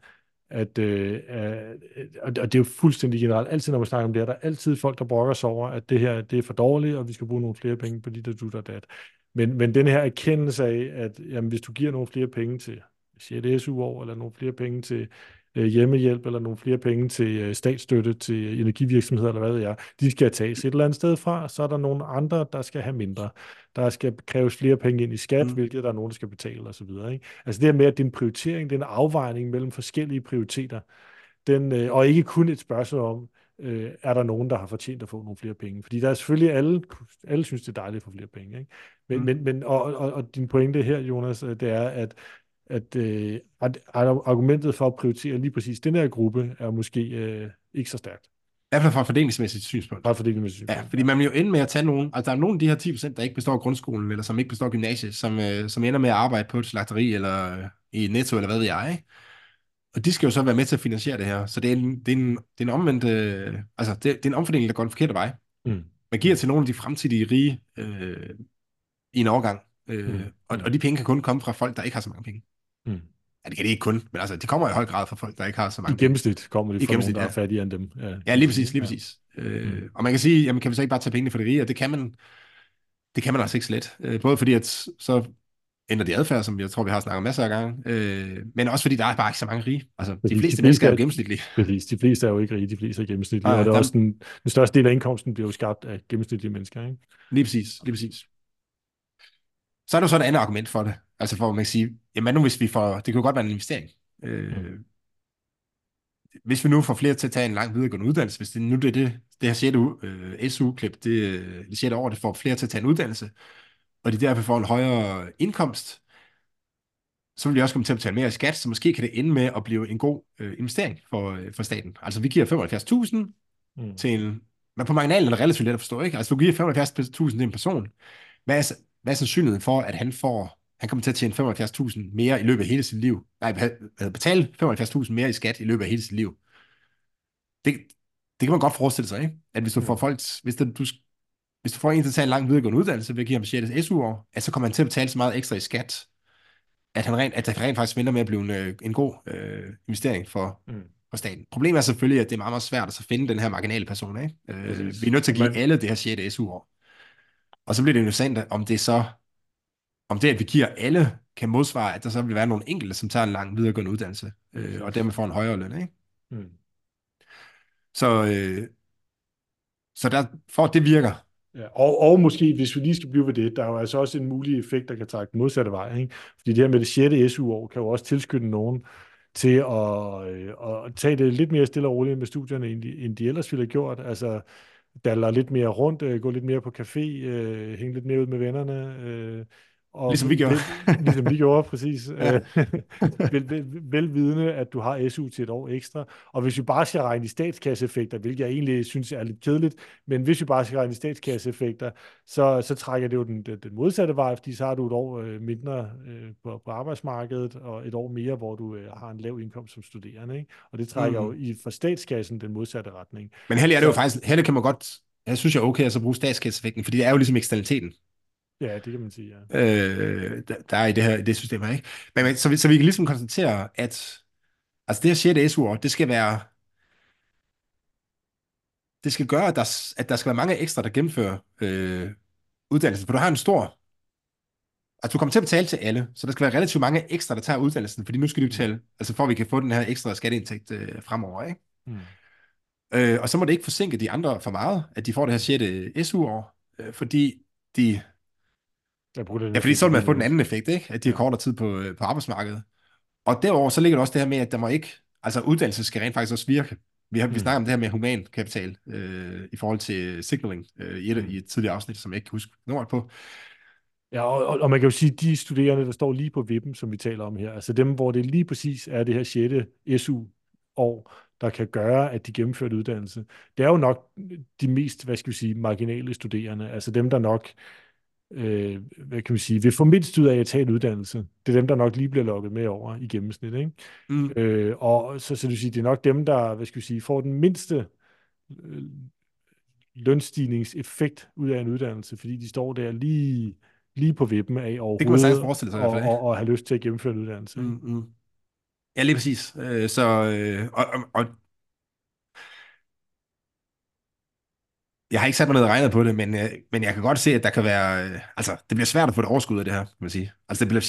At, øh, øh, og det er jo fuldstændig generelt. Altid når man snakker om det her, der er altid folk, der brokker sig over, at det her det er for dårligt, og vi skal bruge nogle flere penge på dit og dut og dat. Men, men den her erkendelse af, at jamen, hvis du giver nogle flere penge til 6. SU-år, eller nogle flere penge til øh, hjemmehjælp, eller nogle flere penge til øh, statsstøtte til energivirksomheder, eller hvad ved jeg, de skal tages et eller andet sted fra, så er der nogle andre, der skal have mindre. Der skal kræves flere penge ind i skat, Mm. mm. hvilket der er nogen, der skal betale osv. Ikke? Altså det her med, at det er en prioritering, det er en afvejning mellem forskellige prioriteter, den, øh, og ikke kun et spørgsmål om, øh, er der nogen, der har fortjent at få nogle flere penge. Fordi der er selvfølgelig alle, alle synes, det er dejligt at få flere penge. Ikke? Men, Mm. men, men og, og, og din pointe her, Jonas, øh, det er, at at, øh, at, argumentet for at prioritere lige præcis den her gruppe er måske øh, ikke så stærkt. I hvert fald fra et fordelingsmæssigt synspunkt. Bare fordi det med Ja, fordi man vil jo ende med at tage nogen, altså der er nogle af de her 10%, der ikke består grundskolen, eller som ikke består gymnasiet, som, øh, som ender med at arbejde på et slagteri, eller øh, i Netto, eller hvad ved jeg, ikke? Og de skal jo så være med til at finansiere det her. Så det er en, det er en, det er en omvendt, øh, altså det, det er en omfordeling, der går den forkerte vej. Mm. Man giver til nogle af de fremtidige rige øh, i en overgang, øh, Mm. og, og de penge kan kun komme fra folk, der ikke har så mange penge. Mm. Ja, det kan de ikke kun, men altså, de kommer i høj grad fra folk, der ikke har så I mange penge. gennemsnit kommer de I fra nogen, gennemsnit, der er ja. fattigere end dem. Ja, lige præcis, lige præcis. Øh, Mm. og man kan sige, jamen kan vi så ikke bare tage pengene fra de rige, og det kan man, det kan man altså ikke så let. Øh, både fordi, at så ændrer de adfærd, som jeg tror, vi har snakket masser af gange, øh, men også fordi, der er bare ikke så mange rige. Altså, Fordi de fleste de mennesker er jo gennemsnitlige. Præcis. De fleste er jo ikke rige, de fleste er gennemsnitlige, Nej, og det er der- også den, den største del af indkomsten bliver jo skabt af gennemsnitlige mennesker. Ikke? Lige præcis, lige præcis. Så er der jo så et andet argument for det. Altså for, at man kan sige, jamen nu hvis vi får, det kan jo godt være en investering. Øh, Mm. Hvis vi nu får flere til at tage en lang videregående uddannelse, hvis det nu det, er det, det her 6. Øh, SU-klip, det, øh, det 6. år, det får flere til at tage en uddannelse, og de derfor får en højere indkomst, så vil de også komme til at betale mere i skat, så måske kan det ende med at blive en god øh, investering for, øh, for staten. Altså vi giver 75.000 Mm. til en, men på marginalen er det relativt let at forstå, ikke? Altså du giver 75.000 til en person, hvad er, hvad er sandsynligheden for, at han får, han kommer til at tjene 75.000 mere i løbet af hele sit liv? Nej, betale 75.000 mere i skat i løbet af hele sit liv. Det, det kan man godt forestille sig, ikke? At hvis du Mm. får folk, hvis du, du, hvis du får en til at tage en lang videregående uddannelse ved at give ham 6. SU-år, at så kommer han til at betale så meget ekstra i skat, at, han rent, at det rent faktisk vender med at blive en, øh, en god øh, investering for, Mm. hos staten. Problemet er selvfølgelig, at det er meget, meget svært at så finde den her marginale person. Ikke? Øh, vi er nødt til at give Man- alle det her 6. SU-år. Og så bliver det interessant, om det så, om det, at vi giver alle, kan modsvare, at der så vil være nogle enkelte, som tager en lang videregående uddannelse, øh, og dermed får en højere løn. Ikke? Mm. Så, øh, så der, for at det virker, Ja, og, og måske, hvis vi lige skal blive ved det, der er jo altså også en mulig effekt, der kan trække den modsatte vej. Ikke? Fordi det her med det 6. SU-år kan jo også tilskynde nogen til at, øh, at tage det lidt mere stille og roligt med studierne, end de, end de ellers ville have gjort. Altså, daller lidt mere rundt, øh, gå lidt mere på café, øh, hænge lidt mere ud med vennerne. Øh, og Ligesom vi gjorde. Vel, ligesom vi gjorde, præcis. Ja. Ja. vel, vel, velvidende, at du har SU til et år ekstra. Og hvis vi bare skal regne i statskasseeffekter, hvilket jeg egentlig synes er lidt kedeligt, men hvis vi bare skal regne i statskasseeffekter, så, så trækker det jo den, den, den modsatte vej, fordi så har du et år øh, mindre øh, på, på arbejdsmarkedet, og et år mere, hvor du øh, har en lav indkomst som studerende. Ikke? Og det trækker Mhm. jo i for statskassen den modsatte retning. men her er det jo Så- faktisk, her kan man godt, jeg synes jeg er okay at så bruge statskasseeffekten, fordi det er jo ligesom eksternaliteten, Ja, det kan man sige, ja. øh, der, der er i det her det system her. Ikke? Men, men, så, vi, så vi kan ligesom konstatere, at altså det her 6. SU-år, det skal være, det skal gøre, at der, at der skal være mange ekstra, der gennemfører øh, uddannelsen, for du har en stor, altså du kommer til at betale til alle, så der skal være relativt mange ekstra, der tager uddannelsen, fordi nu skal de betale, altså for at vi kan få den her ekstra skatteindtægt øh, fremover, ikke? Mm. Øh, og så må det ikke forsinke de andre for meget, at de får det her 6. SU-år, øh, fordi de, Jeg den ja, fordi så vil man få den anden effekt, ikke? At de har kortere tid på, øh, på arbejdsmarkedet. Og derover så ligger der også det her med, at der må ikke, altså uddannelse skal rent faktisk også virke. Vi har vi Mm. snakker om det her med human kapital øh, i forhold til signaling øh, i, et, i et tidligere afsnit, som jeg ikke kan huske nummeret på. Ja, og, og, man kan jo sige, at de studerende, der står lige på vippen, som vi taler om her, altså dem, hvor det lige præcis er det her 6. SU-år, der kan gøre, at de gennemfører en uddannelse, det er jo nok de mest, hvad skal vi sige, marginale studerende, altså dem, der nok, øh, hvad kan vi sige, vil få mindst ud af at tage en uddannelse. Det er dem, der nok lige bliver lukket med over i gennemsnit, ikke? Mm. Øh, og så, så vil sige, det er nok dem, der, hvad skal vi sige, får den mindste øh, lønstigningseffekt ud af en uddannelse, fordi de står der lige, lige på vippen af overhovedet, Det kan man forestille sig i hvert og, fald, ikke? og, og have lyst til at gennemføre en uddannelse. Mm, mm. Ja, lige præcis. Øh, så, øh, og, og, og jeg har ikke sat mig ned og regnet på det, men, øh, men jeg kan godt se, at der kan være, øh, altså det bliver svært at få et overskud af det her, kan man sige. Altså det bliver,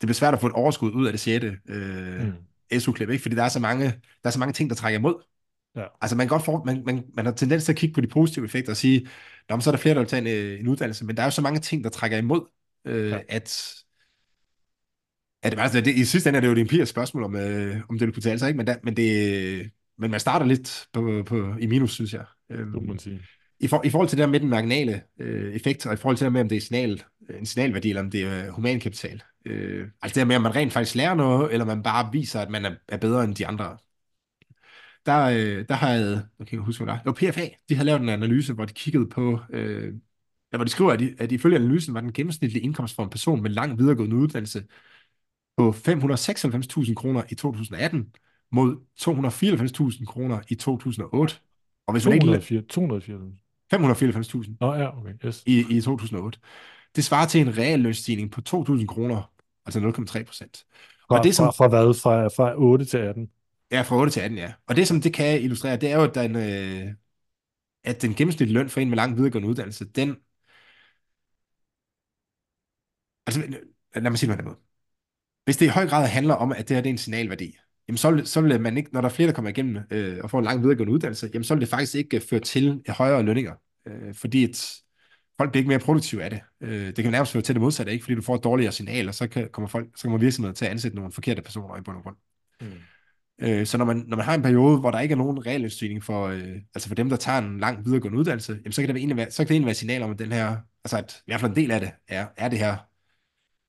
det bliver svært at få et overskud ud af det 6. Øh, Mm. SU-klip, ikke? Fordi der er så mange, der er så mange ting, der trækker imod. Ja. Altså man, kan godt for, man, man, man har tendens til at kigge på de positive effekter og sige, Nå, men så er der flere, der vil tage en, øh, en uddannelse, men der er jo så mange ting, der trækker imod, øh, Ja. ja. at at altså, det, i sidste ende er det jo et empirisk spørgsmål, om, øh, om det vil kunne tale sig, ikke? Men, der, men, det, men man starter lidt på, på, i minus, synes jeg. Øhm, Det må man sige i, for, I forhold til det der med den marginale øh, effekt, og i forhold til det med, om det er signal, øh, en signalværdi, eller om det er øh, humankapital. Øh, altså det der med, om man rent faktisk lærer noget, eller man bare viser, at man er, er bedre end de andre. Der, øh, der har jeg, jeg kan ikke huske, hvad det var. Det var PFA. De havde lavet en analyse, hvor de kiggede på, øh, ja, hvor de skriver, at, de, at ifølge analysen var den gennemsnitlige indkomst for en person med lang videregående uddannelse på 596.000 kroner i 2018 mod 294.000 kroner i 2008. Og hvis man ikke 204. 594.000 Nå ja, okay, yes. i, i 2008. Det svarer til en reel lønstigning på 2.000 kroner, altså 0,3 procent. Og det som, fra, fra hvad? Fra, fra 8 til 18? ja, fra 8 til 18, ja. Og det som det kan illustrere, det er jo, at den, øh, at den gennemsnitlige løn for en med lang videregående uddannelse, den, altså lad mig sige det på den måde. Hvis det i høj grad handler om, at det her det er en signalværdi, jamen så vil, så vil man ikke, når der er flere, der kommer igennem øh, og får en lang videregående uddannelse, jamen så vil det faktisk ikke øh, føre til højere lønninger, øh, fordi et, folk bliver ikke mere produktive af det. Øh, det kan nærmest føre til det modsatte, ikke? fordi du får et dårligere signal, og så kan, kommer, folk, så kommer virksomheder til at ansætte nogle forkerte personer i bund og grund. Mm. Øh, så når man, når man har en periode, hvor der ikke er nogen reallønsstigning for, øh, altså for dem, der tager en lang videregående uddannelse, jamen så kan det egentlig være, så kan det egentlig være et signal om, at den her, altså at i hvert fald en del af det, er, er det her,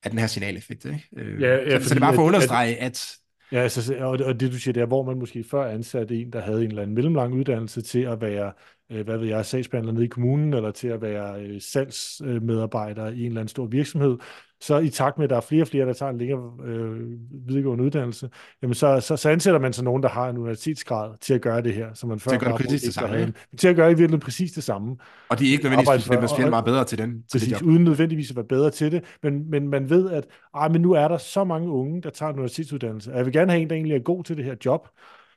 er den her signaleffekt. Ikke? Øh, Ja, ja, så, så det er bare for at at- understrege, at, Ja, altså, og, og det du siger, det er, hvor man måske før ansatte en, der havde en eller anden mellemlang uddannelse til at være, øh, hvad ved jeg, sagsbehandler nede i kommunen, eller til at være øh, salgsmedarbejder i en eller anden stor virksomhed, så i takt med, at der er flere og flere, der tager en længere øh, videregående uddannelse, jamen så, så, så ansætter man så nogen, der har en universitetsgrad til at gøre det her, som man før Til at gøre præcis det samme, havde. Til at gøre i virkeligheden præcis det samme. og de er ikke nødvendigvis for- specielt meget bedre til den, til det Præcis, job. uden nødvendigvis at være bedre til det, men, men man ved, at ej, men nu er der så mange unge, der tager en universitetsuddannelse, og jeg vil gerne have en, der egentlig er god til det her job,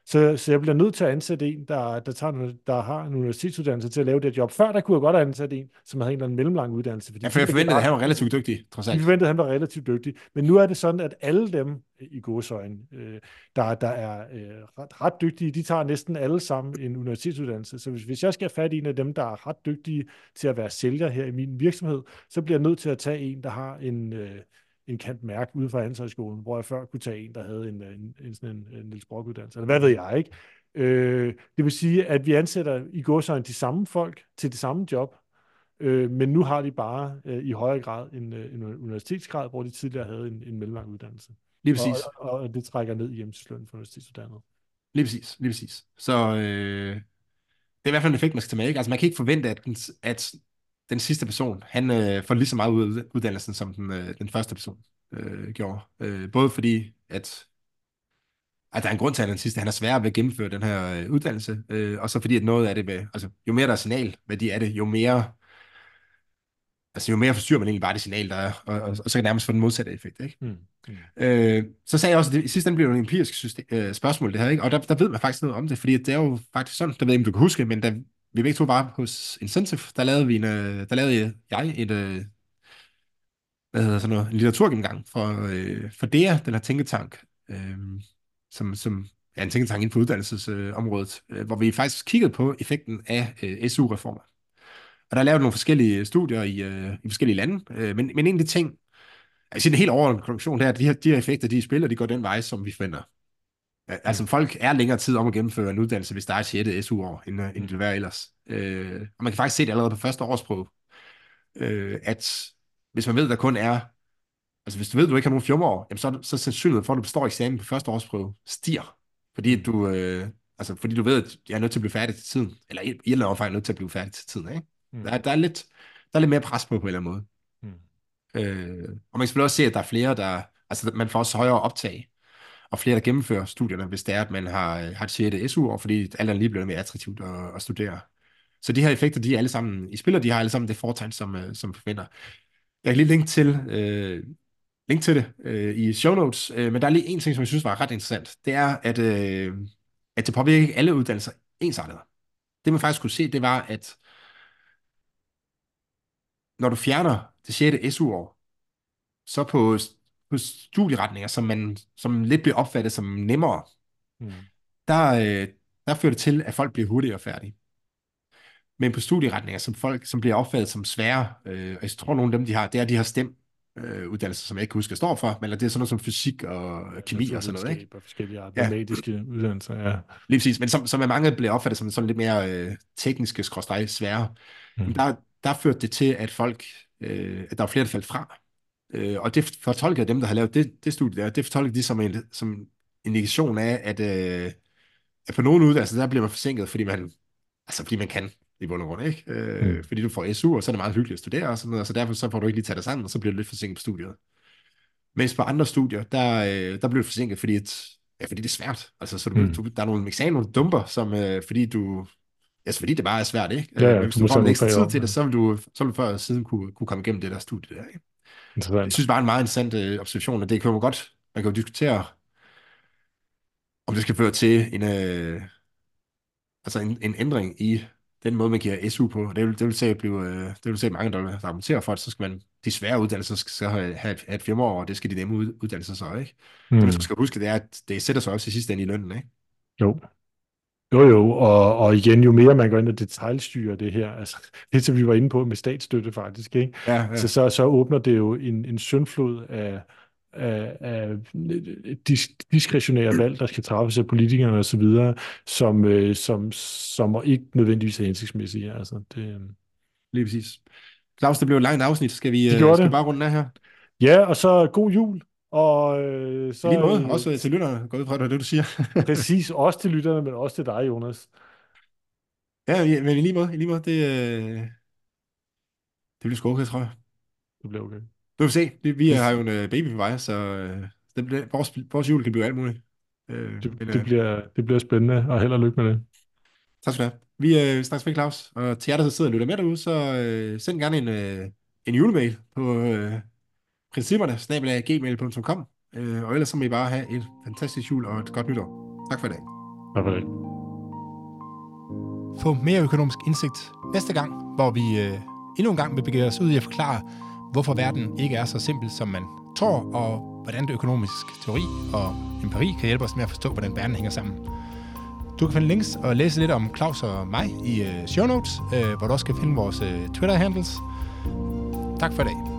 Så, så jeg bliver nødt til at ansætte en, der, der, tager, der har en universitetsuddannelse til at lave det job. Før der kunne jeg godt have ansat en, som havde en eller anden mellemlang uddannelse. Fordi ja, for jeg forventede, at han var relativt dygtig, trods alt. Jeg forventede, at han var relativt dygtig. Men nu er det sådan, at alle dem i godsøjen, øh, der, der er øh, ret, ret dygtige, de tager næsten alle sammen en universitetsuddannelse. Så hvis, hvis jeg skal have fat i en af dem, der er ret dygtige til at være sælger her i min virksomhed, så bliver jeg nødt til at tage en, der har en... Øh, en kant mærke ude fra Handelshøjskolen, hvor jeg før kunne tage en, der havde en, en, en, sådan en, en Niels Brock uddannelse, eller hvad ved jeg, ikke? Øh, det vil sige, at vi ansætter i gåsøjne de samme folk til det samme job, øh, men nu har de bare øh, i højere grad en, øh, en universitetsgrad, hvor de tidligere havde en, en mellemlang uddannelse. Lige præcis. Og, og, og det trækker ned i hjemmeslønnen for universitetsuddannede. Lige præcis, lige præcis. Så øh, det er i hvert fald en effekt, man skal tage med. Ikke? Altså man kan ikke forvente, at, den, at den sidste person, han øh, får lige så meget ud af uddannelsen, som den, øh, den første person øh, gjorde. Øh, både fordi, at, at der er en grund til, at den sidste han er sværere ved at gennemføre den her øh, uddannelse, øh, og så fordi, at noget af det, med, altså jo mere der er signal, hvad de er det, jo mere altså jo mere forstyrrer man egentlig bare det signal, der er, og, og, og så kan det nærmest få den modsatte effekt. Ikke? Mm. Øh, så sagde jeg også, at det, i sidste ende blev det en empirisk system, øh, spørgsmål, det her, ikke? og der, der ved man faktisk noget om det, fordi det er jo faktisk sådan, der ved jeg om du kan huske, men da vi begge to var hos Incentive, der lavede, vi en, øh, der lavede jeg et, øh, hvad hedder sådan noget, en litteraturgennemgang for, øh, for DEA, den her tænketank, øh, som, som er en tænketank inden for uddannelsesområdet, øh, hvor vi faktisk kiggede på effekten af øh, SU-reformer. Og der er lavet nogle forskellige studier i, øh, i forskellige lande, øh, men, men en af de ting, altså en helt overordnet konklusion, det er, at de her, de her effekter, de spiller, de går den vej, som vi finder. Altså mm. folk er længere tid om at gennemføre en uddannelse, hvis der er 6. SU-år, end, end det vil være ellers. Øh, og man kan faktisk se det allerede på første årsprøve, øh, at hvis man ved, der kun er, altså hvis du ved, du ikke har nogen fjumreår, jamen så, så sandsynligheden for, at du består eksamen på første årsprøve, stiger. Fordi du, øh, altså fordi du ved, at jeg er nødt til at blive færdig til tiden, eller i, i et eller andet omfang er nødt til at blive færdig til tiden, ikke? Mm. Der, der, er lidt, der er lidt mere pres på på en eller anden måde. Mm. Øh, og man kan selvfølgelig også se, at der er flere, der, altså man får også højere optag, og flere, der gennemfører studierne, hvis det er, at man har, øh, har et 6. SU-år, fordi alt andet lige bliver mere attraktivt at, at studere. Så de her effekter, de er alle sammen i spil, og de har alle sammen det foretegn, som, øh, som forventer. Jeg kan lige linke til, øh, link til det øh, i show notes, øh, men der er lige en ting, som jeg synes var ret interessant. Det er, at, øh, at det påvirker ikke alle uddannelser ensartet. Det man faktisk kunne se, det var, at når du fjerner det 6. SU-år, så på studieretninger, som, man, som lidt bliver opfattet som nemmere, mm. der, øh, der fører det til, at folk bliver hurtigere færdige. Men på studieretninger, som folk som bliver opfattet som svære, øh, og jeg tror, nogle af dem, de har, det er, de har stem, øh, uddannelser, som jeg ikke kan huske, hvad står for, men det er sådan noget som fysik og kemi og sådan noget, ikke? Og forskellige matematiske ja. uddannelser, ja. Lige præcis, men som, som er mange bliver opfattet som sådan lidt mere øh, tekniske, skråstrej, svære. Mm. Men der, der førte det til, at folk, øh, at der var flere, der faldt fra. Øh, og det fortolkede dem, der har lavet det, det studie der, det fortolkede de som en, som indikation af, at, øh, at på nogle uddannelser, der bliver man forsinket, fordi man, altså fordi man kan i bund og grund, ikke? Øh, mm. Fordi du får SU, og så er det meget hyggeligt at studere og sådan noget, og så derfor så får du ikke lige taget dig sammen, og så bliver du lidt forsinket på studiet. Mens på andre studier, der, øh, der bliver du forsinket, fordi, et, ja, fordi det er svært. Altså, så du, mm. du, der er nogle eksamener, nogle dumper, som, øh, fordi du, altså fordi det bare er svært, ikke? Ja, ja, Hvis du får en ekstra tid til det, så vil du, så vil du før siden kunne, kunne komme igennem det der studie der, ikke? Jeg synes bare, en meget interessant øh, observation, og det kan jo godt, man kan jo diskutere, om det skal føre til en, øh, altså en, en ændring i den måde, man giver SU på. Det vil, det vil sige, blive, øh, det vil sige mange, der argumenterer for, at så skal man, de svære uddannelser skal så have, have, et, firmaår, og det skal de nemme uddannelser så, ikke? Mm. Det, man skal huske, det er, at det sætter sig også i sidste ende i lønnen, ikke? Jo. Jo, jo, og, og igen, jo mere man går ind og detaljstyrer det her, altså det som vi var inde på med statsstøtte faktisk, ikke? Ja, ja. Så, så, så åbner det jo en, en syndflod af, af, af dis, diskretionære valg, der skal træffes af politikerne osv., som, øh, som, som ikke nødvendigvis er hensigtsmæssige. Altså, det, øh. Lige præcis. Claus, det blev et langt afsnit. Skal vi, det øh, skal vi bare runde af her? Ja, og så god jul. Og øh, så, lige måde, også til lytterne, gå ud fra det, det du siger. præcis, også til lytterne, men også til dig, Jonas. Ja, men i lige måde, i lige måde, det, øh, det bliver sgu okay, tror jeg. Det bliver okay. Du vil se, vi, vi har jo en uh, baby på vej, så uh, det bliver, vores, vores jul kan blive alt muligt. Uh, det, men, uh, det, bliver, det bliver spændende, og held og lykke med det. Tak skal du have. Vi uh, snakkes med, Claus. Og til jer, der sidder og lytter med derude, så uh, send gerne en, uh, en julemail på uh, principperne, snabel gmail.com. Uh, og ellers så må I bare have et fantastisk jul og et godt nytår. Tak for i dag. Farvel. Få mere økonomisk indsigt næste gang, hvor vi øh, endnu en gang vil begive os ud i at forklare, hvorfor verden ikke er så simpel, som man tror, og hvordan det økonomisk teori og empiri kan hjælpe os med at forstå, hvordan verden hænger sammen. Du kan finde links og læse lidt om Claus og mig i øh, show notes, øh, hvor du også kan finde vores øh, Twitter-handles. Tak for i dag.